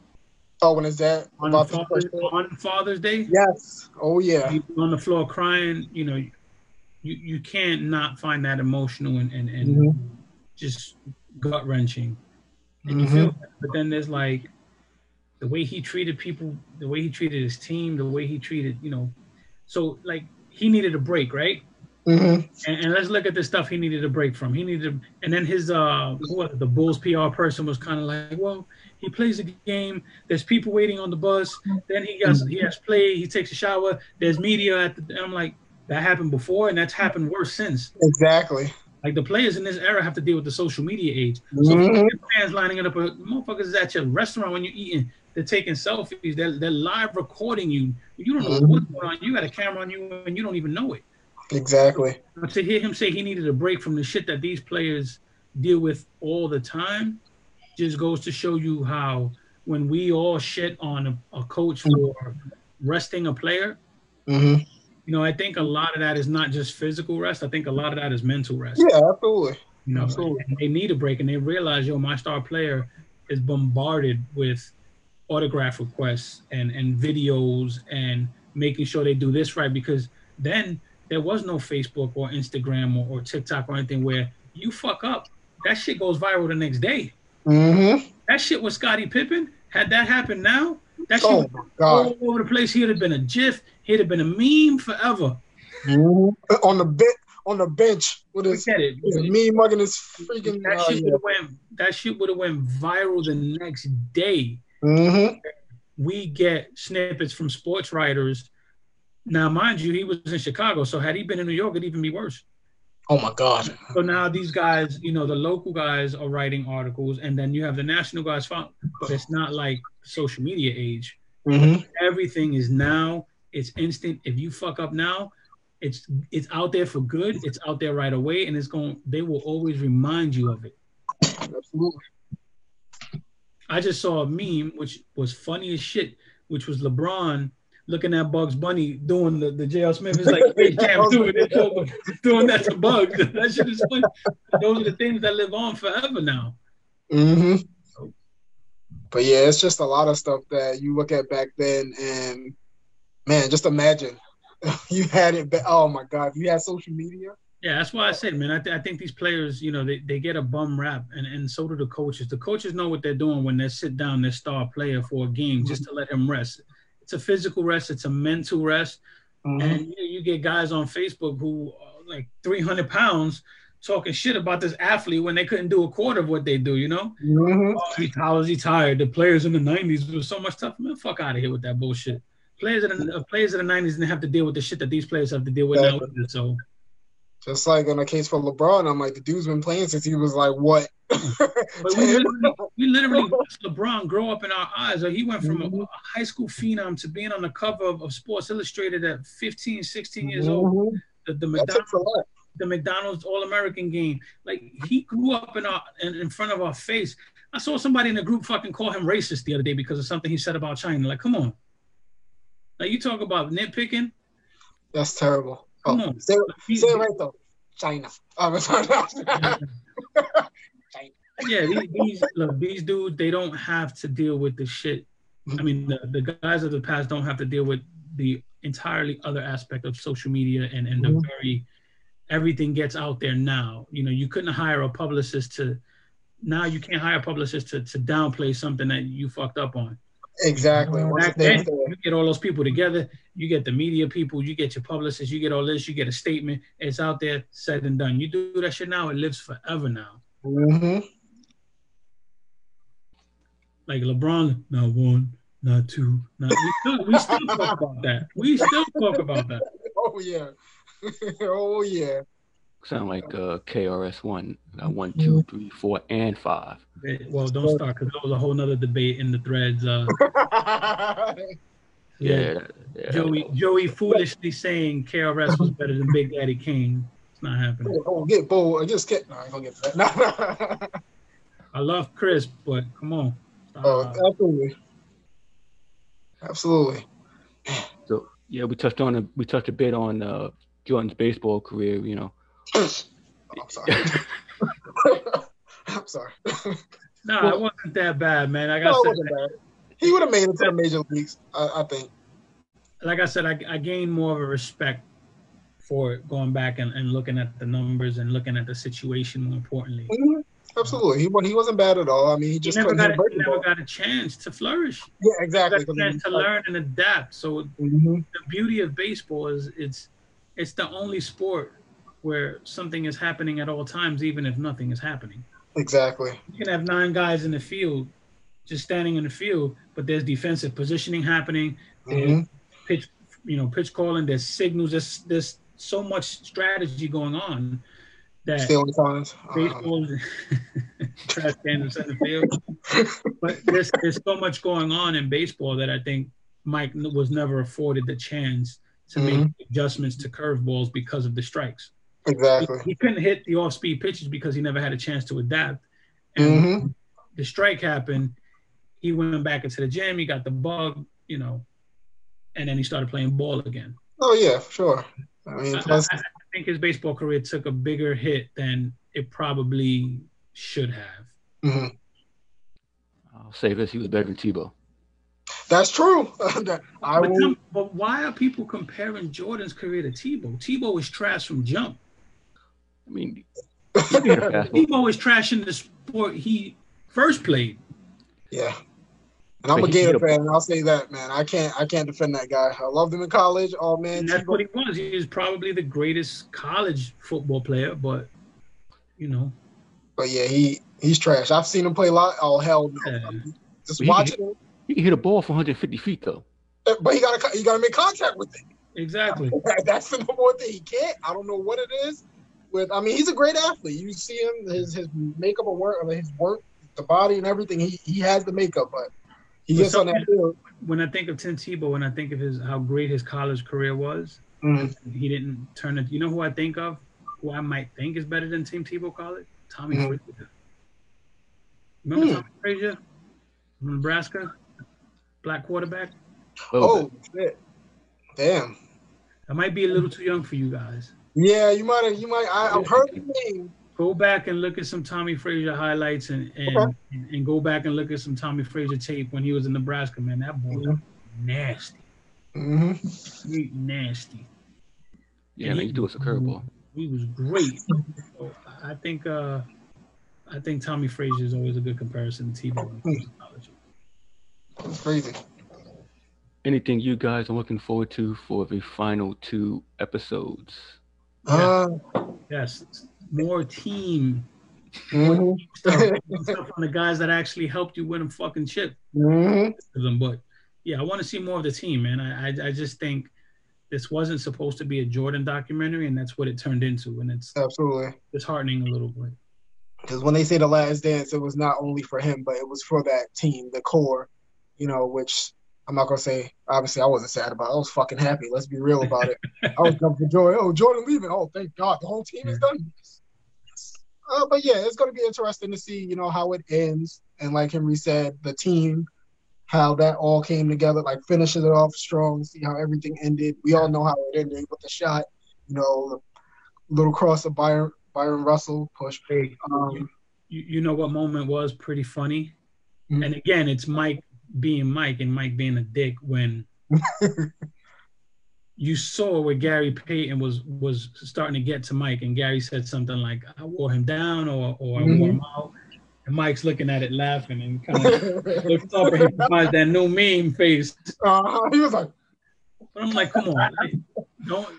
Oh, when is that
on,
about
Father's,
day?
on Father's Day.
Yes. Oh yeah.
Was on the floor crying. You know, you you can't not find that emotional and and, and
Mhm.
just gut wrenching. And you
Mhm.
feel, but then there's like the way he treated people, the way he treated his team, the way he treated, you know. So like he needed a break, right?
Mhm.
And, and let's look at the stuff he needed a break from. He needed, to, and then his uh, it? the Bulls PR person was kind of like, well, he plays a game. There's people waiting on the bus. Then he gets he has play. He takes a shower. There's media at the. and I'm like, that happened before, and that's happened worse since.
Exactly.
Like the players in this era have to deal with the social media age. So
Mhm.
fans lining it up, motherfuckers is at your restaurant when you're eating. They're taking selfies. They're, they're live recording you. You don't know
Mhm.
what's going on. You got a camera on you, and you don't even know it.
Exactly.
But to hear him say he needed a break from the shit that these players deal with all the time just goes to show you how when we all shit on a, a coach for resting a player,
Mhm.
you know, I think a lot of that is not just physical rest. I think a lot of that is mental rest.
Yeah, absolutely.
You know,
Absolutely.
they need a break and they realize, yo, my star player is bombarded with autograph requests and, and videos and making sure they do this right because then there was no Facebook or Instagram or, or TikTok or anything where you fuck up, that shit goes viral the next day.
Mm-hmm.
That shit with Scottie Pippen, had that happened now, that shit
Oh
was all over the place. He'd have been a GIF, he'd have been a meme forever.
Mhm. On the bit on the bench with his,
it.
his me mugging his freaking.
That
Uh,
shit would have went. That shit would have went viral the next day.
Mhm.
we get snippets from sports writers. Now, mind you, he was in Chicago, so had he been in New York, it'd even be worse.
Oh my God.
So now these guys, you know, the local guys are writing articles, and then you have the national guys. But it's not like social media age.
Mhm.
Everything is now. It's instant. If you fuck up now, it's it's out there for good. It's out there right away, and it's going. They will always remind you of it.
Absolutely.
I just saw a meme which was funny as shit, which was LeBron looking at Bugs Bunny doing the, the J.L. Smith. It's like hey, Cam doing it, doing that to Bugs. That shit is funny. Those are the things that live on forever now.
hmm But yeah, it's just a lot of stuff that you look at back then, and man, just imagine you had it. Ba- oh my God, you had social media.
Yeah, that's why I said, man, I, th- I think these players, you know, they, they get a bum rap, and, and so do the coaches. The coaches know what they're doing when they sit down their star player for a game just to let him rest. It's a physical rest, it's a mental rest.
Mhm.
And you, you get guys on Facebook who are like 300 pounds talking shit about this athlete when they couldn't do a quarter of what they do, you know?
Mhm.
Oh, he, how is he tired? The players in the 90s were so much tougher. Man, fuck out of here with that bullshit. Players in the uh, players in the 90s didn't have to deal with the shit that these players have to deal with now.
Exactly.
So
Just like in the case for LeBron, I'm like, the dude's been playing since he was like what?
But we literally, we literally watched LeBron grow up in our eyes. Like he went from a, a high school phenom to being on the cover of, of Sports Illustrated at 15, 16 years old.
Mhm.
The, the McDonald's,
takes a lot.
the McDonald's All American game. Like he grew up in our in, in front of our face. I saw somebody in the group fucking call him racist the other day because of something he said about China. Like, come on. Like you talk about nitpicking.
That's terrible.
Come
Oh,
on.
say, say it right though. China. Oh,
yeah, these, these look, these dudes, they don't have to deal with the shit. I mean, the, the guys of the past don't have to deal with the entirely other aspect of social media and, and the
Mhm.
very everything gets out there now. You know, you couldn't hire a publicist to now you can't hire a publicist to, to downplay something that you fucked up on.
Exactly.
Back then, you get all those people together, you get the media people, you get your publicists, you get all this, you get a statement, it's out there, said and done. You do that shit now, it lives forever now.
Mhm.
like LeBron, not one, not two, not we still we still talk about that. We still talk about that.
Oh yeah. oh yeah.
Sound like uh, KRS One. Got one, two, three, four, and five.
Well, don't start because that was a whole nother debate in the threads. Uh,
Yeah, that- yeah.
Joey Joey foolishly saying KRS was better than Big Daddy Kane. It's not happening.
oh, get bold. I just get. No, I ain't gonna get to that.
I love Chris, but come on. Stop.
oh, absolutely. Absolutely.
So yeah, we touched on a, we touched a bit on uh, Jordan's baseball career. You know,
Oh, I'm sorry. I'm sorry.
nah, it wasn't that bad, man. Like
No,
I said,
bad. He would have made it to the major leagues, I, I think.
like I said, I, I gained more of a respect for it going back and, and looking at the numbers and looking at the situation more importantly.
Mhm. Absolutely. He, he wasn't bad at all. I mean, he
He
just
never got, a, he never got a chance to flourish.
Yeah,
He
exactly.
a chance to learn and adapt. So
Mhm.
the beauty of baseball is it's it's the only sport where something is happening at all times, even if nothing is happening.
Exactly.
You can have nine guys in the field just standing in the field, but there's defensive positioning happening. There's
Mhm.
pitch, you know, pitch calling. There's signals. There's there's so much strategy going on that
Stealing signs. Uh,
baseball trash can in center field. But there's there's so much going on in baseball that I think Mike was never afforded the chance to make adjustments to curveballs because of the strikes. He,
exactly.
he couldn't hit the off-speed pitches because he never had a chance to adapt. And
Mhm.
the strike happened. He went back into the gym. He got the bug, you know, and then he started playing ball again.
Oh yeah, sure. I mean,
I,
plus,
I- I think his baseball career took a bigger hit than it probably should have.
mhm.
I'll say this: he was better than Tebow.
that's true. I
But,
will.
but why are people comparing Jordan's career to Tebow? Tebow was trash from jump.
I mean, he hit a fastball.
Tebow was trash in the sport he first played.
Yeah. And I'm
But
a Gator fan, and I'll say that, man. I can't, I can't defend that guy. I loved him in college. Oh man,
And that's
Tebow-
what he was. He was probably the greatest college football player, but you know,
but yeah, he, he's trash. I've seen him play a lot. Oh hell no!
Yeah.
Just
He-
watching him.
He can hit a ball from 150 feet though.
But he gotta he gotta make contact with it.
Exactly.
That's the number one thing. He can't. I don't know what it is. With I mean, he's a great athlete. You see him, his his makeup of work, I mean, his work, the body and everything. He he has the makeup, but he
But
gets on that field.
When I think of Tim Tebow, when I think of his how great his college career was,
Mhm.
he didn't turn it. You know who I think of? Who I might think is better than Tim Tebow college? Tommy
Mhm.
Frazier. Remember
Hmm.
Tommy Frazier from Nebraska, black quarterback?
Oh
bit.
shit! Damn.
I might be a little too young for you guys.
Yeah, you might have. You might. I, I've heard the name.
Go back and look at some Tommy Frazier highlights and and,
Okay.
and, and go back and look at some Tommy Frazier tape when he was in Nebraska. Man, that boy
Mhm.
nasty,
hmm
straight nasty.
Yeah, man, you do us a curveball.
He was great. So I think uh, I think Tommy Frazier is always a good comparison to Tebow in terms of college.
It's crazy.
Anything you guys are looking forward to for the final two episodes?
Uh,
Yes, more team
mhm.
stuff, stuff on the guys that actually helped you win a fucking chip.
Mhm.
them. But yeah, I want to see more of the team, man. I, I I just think this wasn't supposed to be a Jordan documentary, and that's what it turned into, and it's
Absolutely.
disheartening a little bit.
Because when they say the last dance, it was not only for him, but it was for that team, the core. You know, which I'm not gonna say. Obviously, I wasn't sad about. it. I was fucking happy. Let's be real about it. I was jumping for joy. Oh, Jordan leaving. Oh, thank God, the whole team is done. Yes. Uh, but yeah, it's gonna be interesting to see, you know, how it ends. And like Henry said, the team, how that all came together, like finishes it off strong. See how everything ended. We all know how it ended with the shot. You know, the little cross of Byron Byron Russell push.
Hey,
Um,
you, you know what moment was pretty funny,
Mhm.
and again, it's Mike being Mike and Mike being a dick when you saw where Gary Payton was was starting to get to Mike, and Gary said something like, "I wore him down," or "or I wore him out," and Mike's looking at it laughing and kind of looks up and he provides that new meme face.
uh, he was like,
But I'm like, come on, like, don't.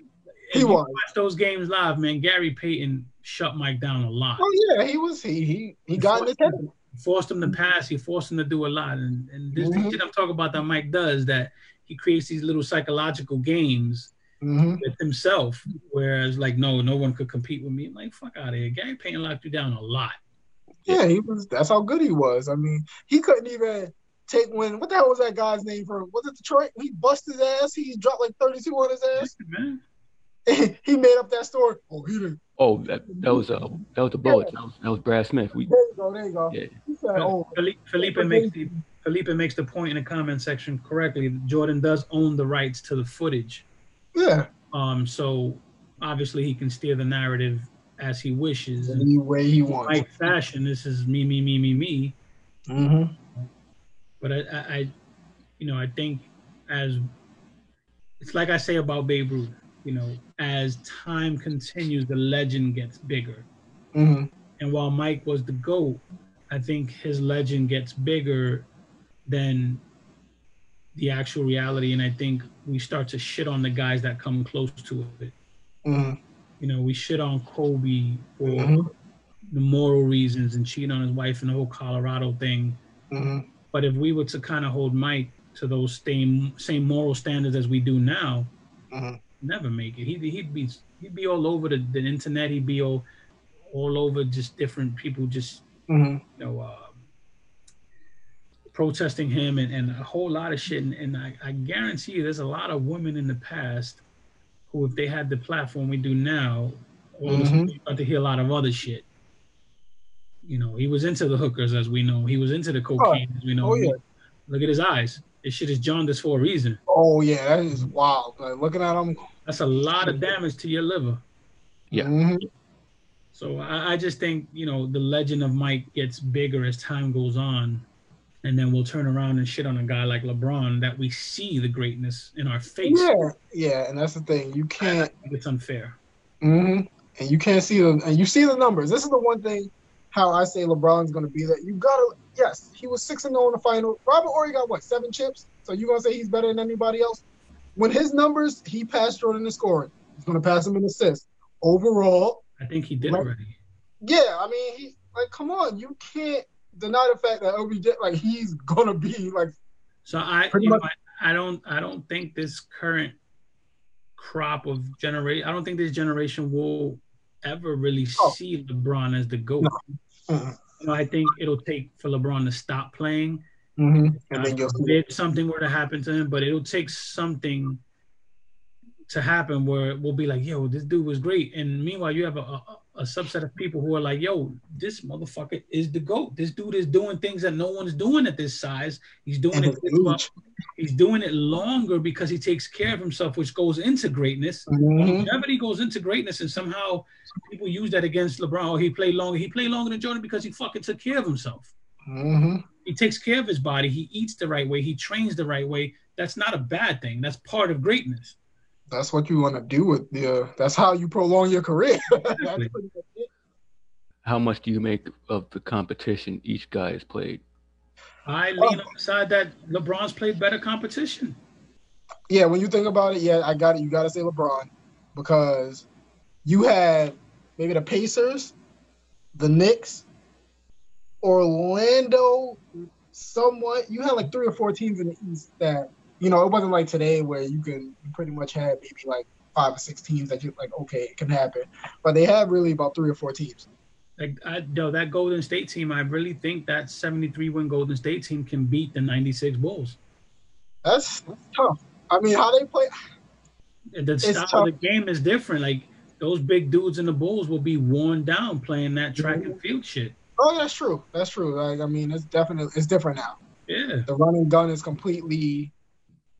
He was.
watch those games live, man. Gary Payton shut Mike down a lot.
"Oh yeah, he was. He he he got in head."
Forced him to pass. He forced him to do a lot. And, and this
Mhm.
shit I'm talking about that Mike does that he creates these little psychological games
hmm
with himself. Whereas like, no, no one could compete with me. I'm like, fuck out of here. Gary Payton locked you down a lot.
Yeah, he was. That's how good he was. I mean, he couldn't even take when. What the hell was that guy's name from? Was it Detroit? He busted his ass. He dropped like 32 on his ass.
Man.
he made up that story. Oh, he didn't.
Oh, that that was uh that was the bullets. That was, that was Brad Smith. We
There you go. There you go.
Yeah.
He said, "Oh,
Felipe, Felipe makes the Felipe makes the point in the comment section correctly. Jordan does own the rights to the footage.
yeah."
Um, so obviously he can steer the narrative as he wishes. And
Any way he wants.
like fashion, this is me, me, me, me, me.
Mm-hmm.
But I, I, I, you know, I think as it's like I say about Babe Ruth, you know, as time continues, the legend gets bigger.
hmm
And while Mike was the GOAT, I think his legend gets bigger than the actual reality. And I think we start to shit on the guys that come close to it.
hmm
You know, we shit on Kobe for
Mhm.
the moral reasons and cheating on his wife and the whole Colorado thing.
hmm
But if we were to kind of hold Mike to those same same moral standards as we do now,
hmm
never make it. He'd, he'd be he'd be all over the, the internet. He'd be all all over just different people just
hmm
you know uh, protesting him and, and a whole lot of shit. And, and I, I guarantee you, there's a lot of women in the past who, if they had the platform we do now, all of a sudden
Mhm.
start to hear a lot of other shit. You know, he was into the hookers, as we know. He was into the cocaine, as we know.
Oh yeah.
Look at his eyes. This shit is jaundiced for a reason.
Oh yeah. That is wild. Like looking at them,
That's a lot of damage to your liver.
Yeah.
Mhm.
So I, I just think, you know, the legend of Mike gets bigger as time goes on. And then we'll turn around and shit on a guy like LeBron that we see the greatness in our face.
Yeah. Yeah. And that's the thing. You can't.
it's unfair.
hmm And you can't see them, and you see the numbers. This is the one thing how I say LeBron's going to be that. You gotta, yes, he was six and zero in the final. Robert Horry got what seven chips. So you gonna say he's better than anybody else? When his numbers, he passed Jordan in scoring. He's gonna pass him in assists. Overall,
I think he did already.
yeah, I mean, he like, come on, you can't deny the fact that OBJ, like, he's gonna be like
So I, you know, I, I don't, I don't think this current crop of generation, I don't think this generation will ever really
Oh.
see LeBron as the goat.
Mhm.
You know, I think it'll take for LeBron to stop playing.
Mhm. And then
God
you'll see
something were to happen to him, but it'll take something to happen where we'll be like, yo, this dude was great. And meanwhile, you have a, a, a subset of people who are like, yo, this motherfucker is the GOAT. This dude is doing things that no one's doing at this size. He's doing
And
it
his
this well.
age.
He's doing it longer because he takes care of himself, which goes into greatness.
Mhm.
Longevity goes into greatness, and somehow people use that against LeBron. Oh, he played longer. He played longer than Jordan because he fucking took care of himself
Mhm.
he takes care of his body he eats the right way he trains the right way that's not a bad thing that's part of greatness
That's what you want to do with the. That's how you prolong your career. That's
Exactly.
pretty much it.
How much do you make of the competition each guy has played?
i lean on side that lebron's played better competition
Yeah, when you think about it, yeah, I got it. You got to say LeBron because you had maybe the Pacers, the Knicks, Orlando, somewhat. You had like three or four teams in the East that you know it wasn't like today where you can you pretty much have maybe like five or six teams that you're like okay it can happen, but they had really about three or four teams.
like i yo, that golden state team i really think that 73 win golden state team can beat the 96 bulls
That's, that's tough. I mean, how they play.
the style
tough.
of the game is different like those big dudes in the bulls will be worn down playing that track and mm-hmm. field shit
Oh, that's true. That's true. Like I mean, it's definitely it's different now.
yeah
The running gun is completely.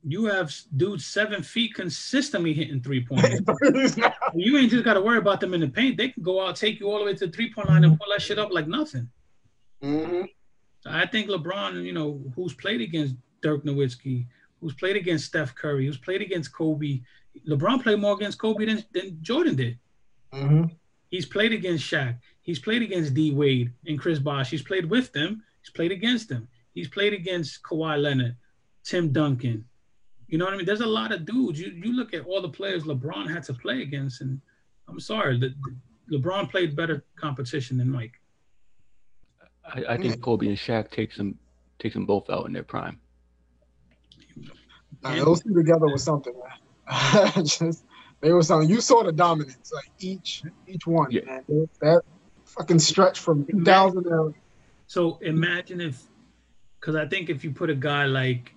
You have dudes seven feet consistently hitting three pointers You ain't just got to worry about them in the paint. They can go out, take you all the way to the three point line, and pull that shit up like nothing.
hmm
I think LeBron, you know, who's played against Dirk Nowitzki, who's played against Steph Curry, who's played against Kobe. LeBron played more against Kobe than, than Jordan did.
hmm
He's played against Shaq. He's played against D Wade and Chris Bosh. He's played with them. He's played against them. He's played against Kawhi Leonard, Tim Duncan. You know what I mean? There's a lot of dudes. You you look at all the players LeBron had to play against, and I'm sorry, the, the- LeBron played better competition than Mike.
I, I think Kobe and Shaq takes them takes them both out in their prime.
Nah, those two together was something, man. Just they were something. You saw the dominance, like each each one,
Yeah.
man. That- That fucking stretch from 2000. and-
So imagine if, because I think if you put a guy like,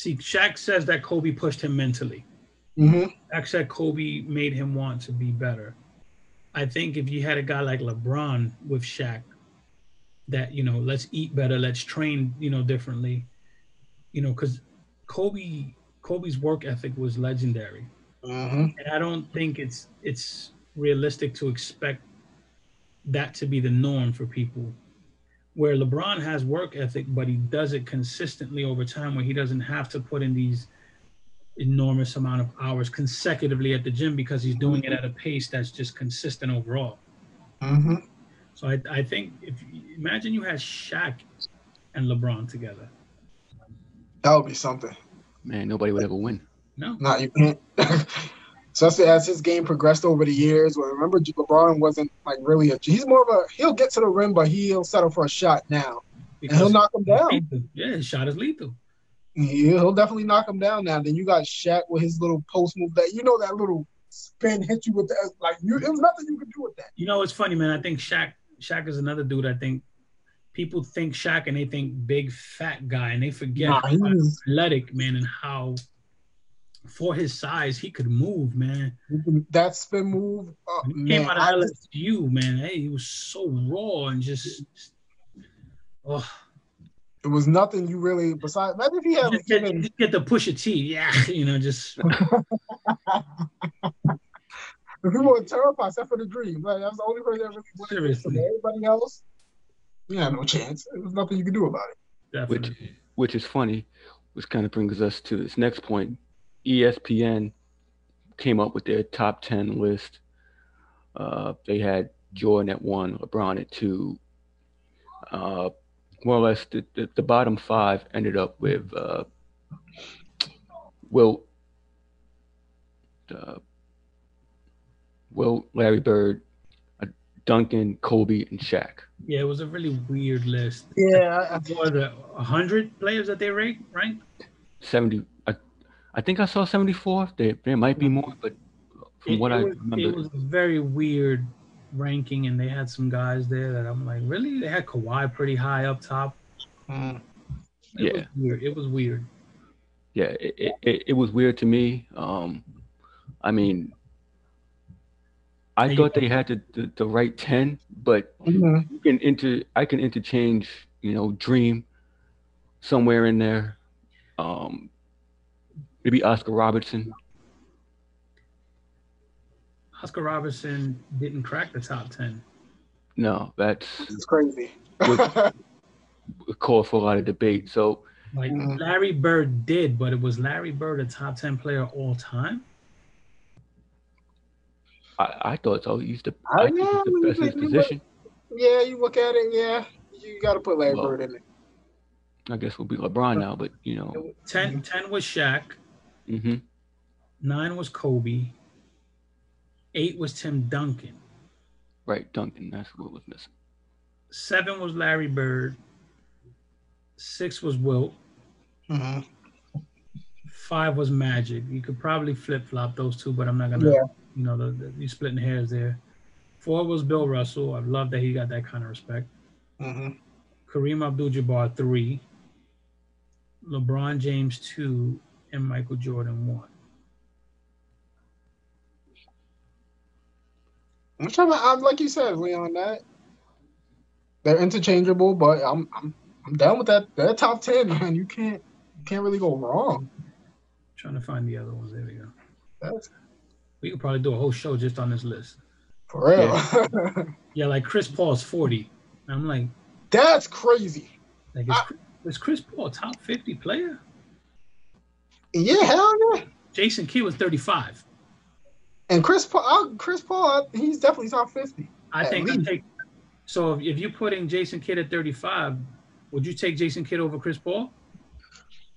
see, Shaq says that Kobe pushed him mentally.
Mhm.
Shaq said Kobe made him want to be better. I think if you had a guy like LeBron with Shaq, that you know, let's eat better, let's train, you know, differently, you know, because Kobe Kobe's work ethic was legendary,
Mhm.
and I don't think it's it's realistic to expect that to be the norm for people. Where LeBron has work ethic, but he does it consistently over time, where he doesn't have to put in these enormous amount of hours consecutively at the gym because he's doing it at a pace that's just consistent overall.
Mhm.
So I, I think if imagine you had Shaq and LeBron together.
That would be something.
Man, nobody would ever win.
No,
Nah, you Especially as his game progressed over the years. Well, remember LeBron wasn't like really a. He's more of a. He'll get to the rim, but he'll settle for a shot now, and he'll knock him down.
Yeah, his shot is lethal.
Yeah, He'll definitely knock him down now. Then you got Shaq with his little post move that you know that little spin hit you with the like you. It was nothing you could do with that.
You know, it's funny, man. I think Shaq Shaq is another dude. I think people think Shaq and they think big fat guy, and they forget
Nah,
athletic, man, and how for his size he could move, man.
That spin move, uh,
When he
man.
came out
I
of
just-
LSU, man. Hey, he was so raw and just. Oh,
it was nothing you really. Besides, imagine if he had
just get,
even
just get the push a T, yeah, you know, just
If people were terrified, except for the dream. Like, that's the only person that really won.
Seriously.
Everybody else, you had no chance. There was nothing you could do about it.
which
definitely.
which is funny, which kind of brings us to this next point. ESPN came up with their top ten list. Uh, they had Jordan at one, LeBron at two. Uh, more or less, the, the, the bottom five ended up with uh, Wilt, uh, Wilt, Larry Bird, uh, Duncan, Kobe, and Shaq.
Yeah, it was a really weird list.
Yeah,
What was it? hundred players that they ranked, right?
70. I, I think I saw 74. There, there might be more, but from what
it,
I
was,
remember,
it was a very weird ranking, and they had some guys there that I'm like, really? They had Kawhi pretty high up top.
Mm.
It
Yeah.
was weird. It was weird.
yeah, it, it, it, it was weird to me. Um, I mean, I
And
thought they had the, the, the right 10, but
Mhm.
you can inter I can interchange, you know, Dream somewhere in there. Um, maybe Oscar Robertson.
Oscar Robertson didn't crack the top ten.
No, that's
it's crazy.
a cause for a lot of debate. So
Like
Mhm.
Larry Bird did, but it was Larry Bird a top ten player all time?
I, I thought so. He's the,
I
I think he's
know,
the best in his
you- you yeah, you look at it. Yeah, you got to put Larry
Well,
Bird in it.
I guess we'll be LeBron now, but you know,
10, 10 was Shaq,
hmm
nine was Kobe, eight was Tim Duncan,
right, Duncan. That's what was missing.
seven was Larry Bird, six was Wilt,
Mhm.
five was Magic. You could probably flip flop those two, but I'm not gonna.
Yeah.
You know, the, the, you splitting hairs there. Four was Bill Russell. I love that he got that kind of respect.
Mhm.
Kareem Abdul-Jabbar three, LeBron James two, and Michael Jordan
won. I'm, I'm like you said, Leon. That they're interchangeable, but I'm I'm I'm down with that. That top ten, man. You can't you can't really go wrong.
trying to find the other ones. There we go.
That's
We could probably do a whole show just on this list.
for real.
Yeah, like Chris Paul's 40. I'm like,
That's crazy.
like is, is Chris Paul a top 50 player?
Yeah, hell yeah.
Jason Kidd was 35.
And Chris Paul, Chris Paul, he's definitely top fifty.
I think I take. So if, if you're putting Jason Kidd at 35, would you take Jason Kidd over Chris Paul?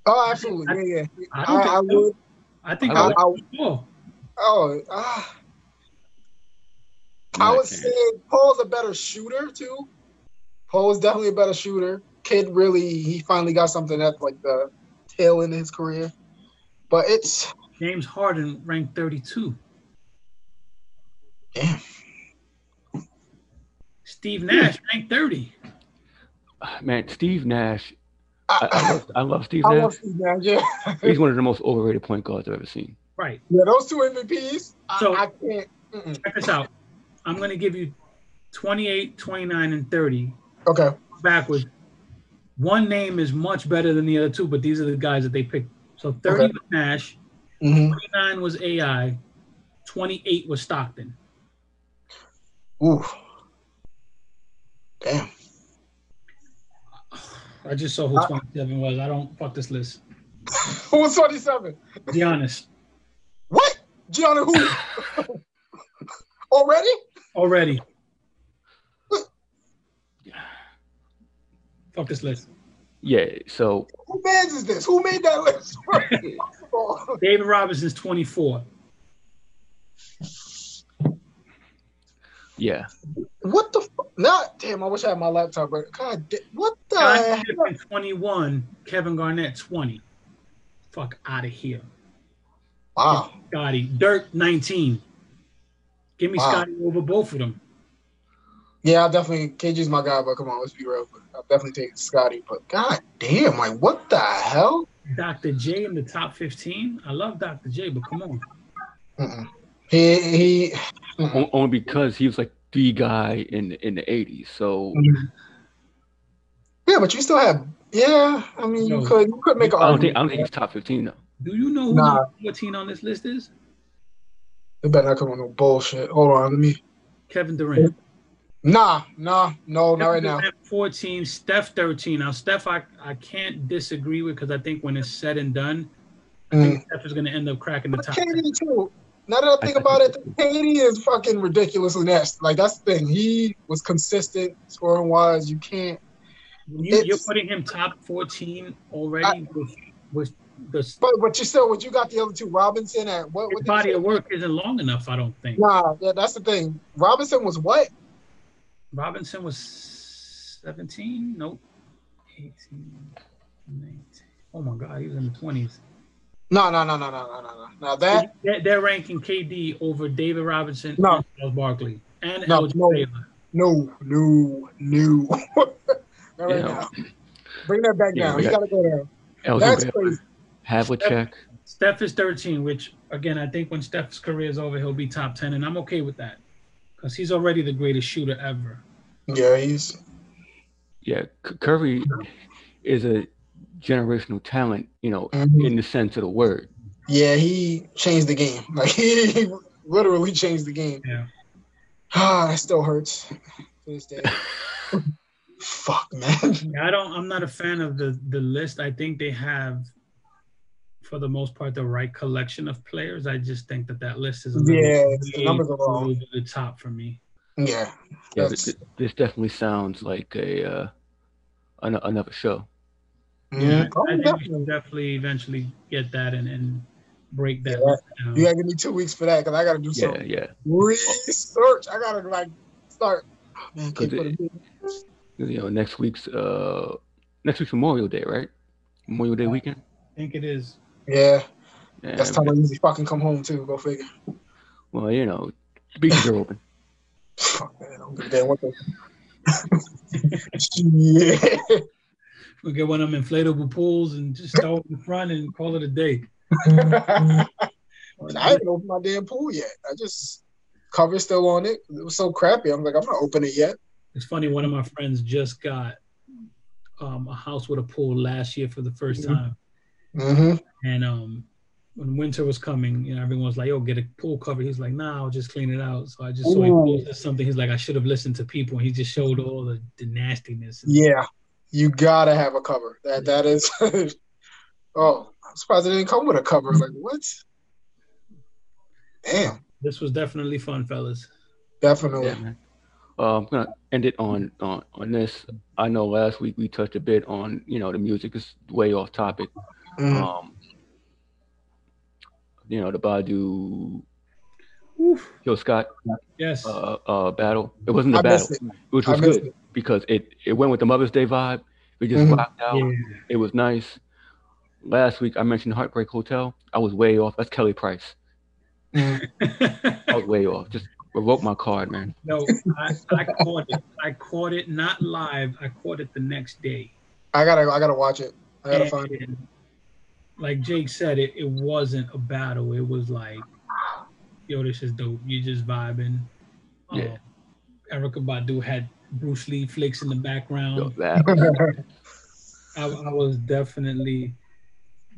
Oh, absolutely. Yeah, yeah.
I
I,
don't think
I
so.
would.
I think
I
I,
would-
would Chris Paul.
Oh, ah. I would
chance.
say Paul's a better shooter too. Paul's definitely a better shooter. Kidd really, he finally got something at like the tail end of his career. But it's
James Harden ranked 32.
damn.
Steve Nash ranked 30.
Man, Steve Nash. I, I,
I,
love, I love Steve
I
Nash.
love Steve Nash. Yeah,
He's one of the most overrated point guards I've ever seen.
Right.
yeah, those two MVPs.
So-
I, I can't. Mm-mm.
Check this out. I'm going to give you 28, 29, and 30
Okay,
backwards. One name is much better than the other two, but these are the guys that they picked. So 30
Okay.
was Nash,
hmm
29 was AI, 28 was Stockton.
ooh, damn.
I just saw who
Uh,
27 was. I don't fuck this list.
Who was twenty seven?
Be honest.
What? Gianna who? Already?
Already. Fuck this list.
Yeah. So
Who man's is this? Who made that list? First of.
David Robinson's 24.
yeah,
What the? Fu- Not damn. I wish I had my laptop. But God, da- what the?
John? Pippen 21. Kevin Garnett 20. Fuck out of here.
Wow.
Scottie. Dirk 19. Give me
Wow.
Scottie over both of them.
Yeah, I definitely KG's my guy. But come on, let's be real. But I'll definitely take Scottie. But God damn, like what the hell?
Dr. J in the top 15. I love Dr. J, but come on.
Mm-mm. He he. mm-mm.
only because he was like the guy in in the '80s. So mm-hmm.
Yeah, but you still have. Yeah, I mean, you could you could make an
I don't think. I don't think he's top 15 though.
Do you know who
Nah.
number 14 on this list is?
They better not come with no bullshit. Hold on, let me.
Kevin Durant.
Nah, nah, no, not right now.
Durant 14, Steph 13. Now, Steph, I, I can't disagree with because I think when it's said and done, I
Mm.
think Steph is going to end up cracking the
But
top.
KD too. Now that I think about it, KD is fucking ridiculously nasty. Like that's the thing. He was consistent scoring wise. You can't.
You, you're putting him top 14 already with, with the
But but you still, what you got the other two Robinson at what? what
body of work isn't long enough, I don't think.
Nah, yeah, that's the thing. Robinson was what?
Robinson was 17. Nope. 18, 19. Oh my God, he was in the 20s.
No, no, no, no, no, no, no, no. Now that
They're, they're ranking KD over David Robinson
No.
and Charles Barkley and
No,
Elgin
no.
Baylor.
no, no, no. Not right
Yeah.
now. Bring that back
Yeah,
down.
we
He
got-
gotta go down.
Elgin
That's
Baylor,
crazy.
Havlicek.
Steph is 13, which again, I think when Steph's career is over, he'll be top 10, and I'm okay with that because he's already the greatest shooter ever.
Yeah, he's
Yeah, C- Curry is a generational talent, you know,
Mhm.
in the sense of the word.
yeah, he changed the game. Like he literally changed the game.
Yeah.
Ah, that still hurts to this day. Fuck, man.
I don't. I'm not a fan of the the list. I think they have, for the most part, the right collection of players. I just think that that list is a little
Yeah, it's- the numbers are wrong.
over the top for me.
Yeah,
Yeah, this, this definitely sounds like a uh, an- another show.
Yeah.
Oh,
I think we
definitely.
should definitely eventually get that and, and break that
Yeah.
down.
You gotta give me two weeks for that because I gotta do some
Yeah, yeah.
research. I gotta like start. Oh, man, can't
Cause
put
it-
it-
You know, next week's uh next week's Memorial Day, right? Memorial Day weekend.
I think it is.
Yeah,
Yeah,
that's time I usually fucking come home too. Go figure.
well, you know, beaches are open.
Fuck man, I don't give a damn what the. yeah.
We'll get one of them inflatable pools and just throw it in front and call it a day.
I haven't opened my damn pool yet. I just cover still on it. It was so crappy. I'm like, I'm not opening it yet.
It's funny. One of my friends just got um, a house with a pool last year for the 1st
Mhm.
time,
Mm-hmm.
and um, when winter was coming, you know, everyone was like, "Yo, get a pool cover." He's like, "Nah, I'll just clean it out." So I just saw he
Ooh.
posted something. He's like, "I should have listened to people." And he just showed all the, the nastiness.
Yeah, you gotta have a cover. That that is. oh, I'm surprised it didn't come with a cover. Like what? Damn,
This was definitely fun, fellas.
definitely.
Yeah, man. Uh, I'm gonna end it on, on on this. I know last week we touched a bit on you know the music is way off topic.
Mhm.
Um, you know the Badu
Oof.
Jill Scott
Yes.
uh, uh battle. It wasn't a
I
battle,
it.
which was good
it.
because it it went with the Mother's Day vibe. We just rocked out.
yeah.
It was nice. Last week I mentioned Heartbreak Hotel. I was way off. That's Kelly Price. I was way off. Just revoke my card, man.
no, I, I caught it. I caught it not live. I caught it the next day.
I gotta I gotta watch it. I gotta find it.
And like Jake said, it, it wasn't a battle. It was like, yo, this is dope. You're just vibing.
Yeah.
Um, Erykah Badu had Bruce Lee flicks in the background. I, I was definitely,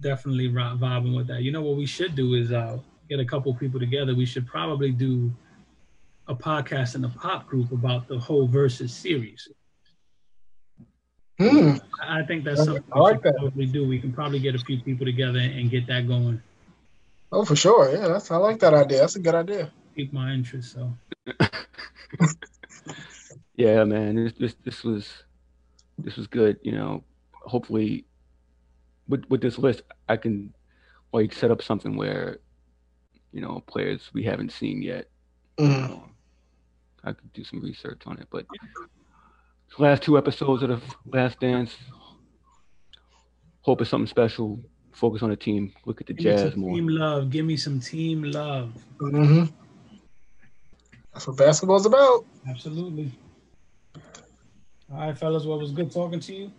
definitely vibing with that. You know what we should do is uh, get a couple people together. We should probably do a podcast in a pop group about the whole Verzuz series.
Hmm.
I I think that's
I
something
like
we should
that.
probably do. We can probably get a few people together and get that going.
Oh, for sure. Yeah, that's I like that idea. That's a good idea.
Pique my interest. So
yeah, man. This this this was this was good. You know, hopefully with with this list, I can like set up something where you know players we haven't seen yet. You
Mhm.
know, I could do some research on it, but last two episodes of the Last Dance. Hope it's something special. Focus on the team. Look at the
give me
Jazz
some
more.
team love. Give me some team love.
Mhm. That's what basketball's about.
Absolutely. All right, fellas. Well, it was good talking to you.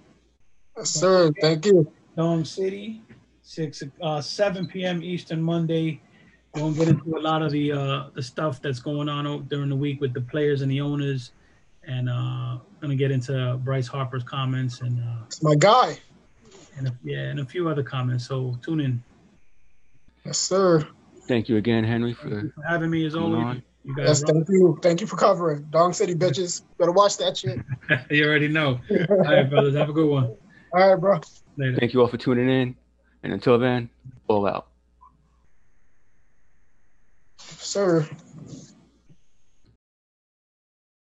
Yes, sir. Thank you.
Dome City, six uh, seven p.m. Eastern Monday. We're gonna get into a lot of the uh, the stuff that's going on during the week with the players and the owners, and uh, gonna get into Bryce Harper's comments and uh,
It's my guy.
and a, yeah, and a few other comments. So tune in.
Yes, sir.
Thank you again, Henry, for
for having me as
coming
always.
on.
You
Yes,
guys, rock.
thank you. Thank you for covering. Dong City bitches. Better watch that shit.
you already know. All right, fellas. Have a good one.
All right, bro.
Later.
Thank you all for tuning in. And until then, all out.
Sir.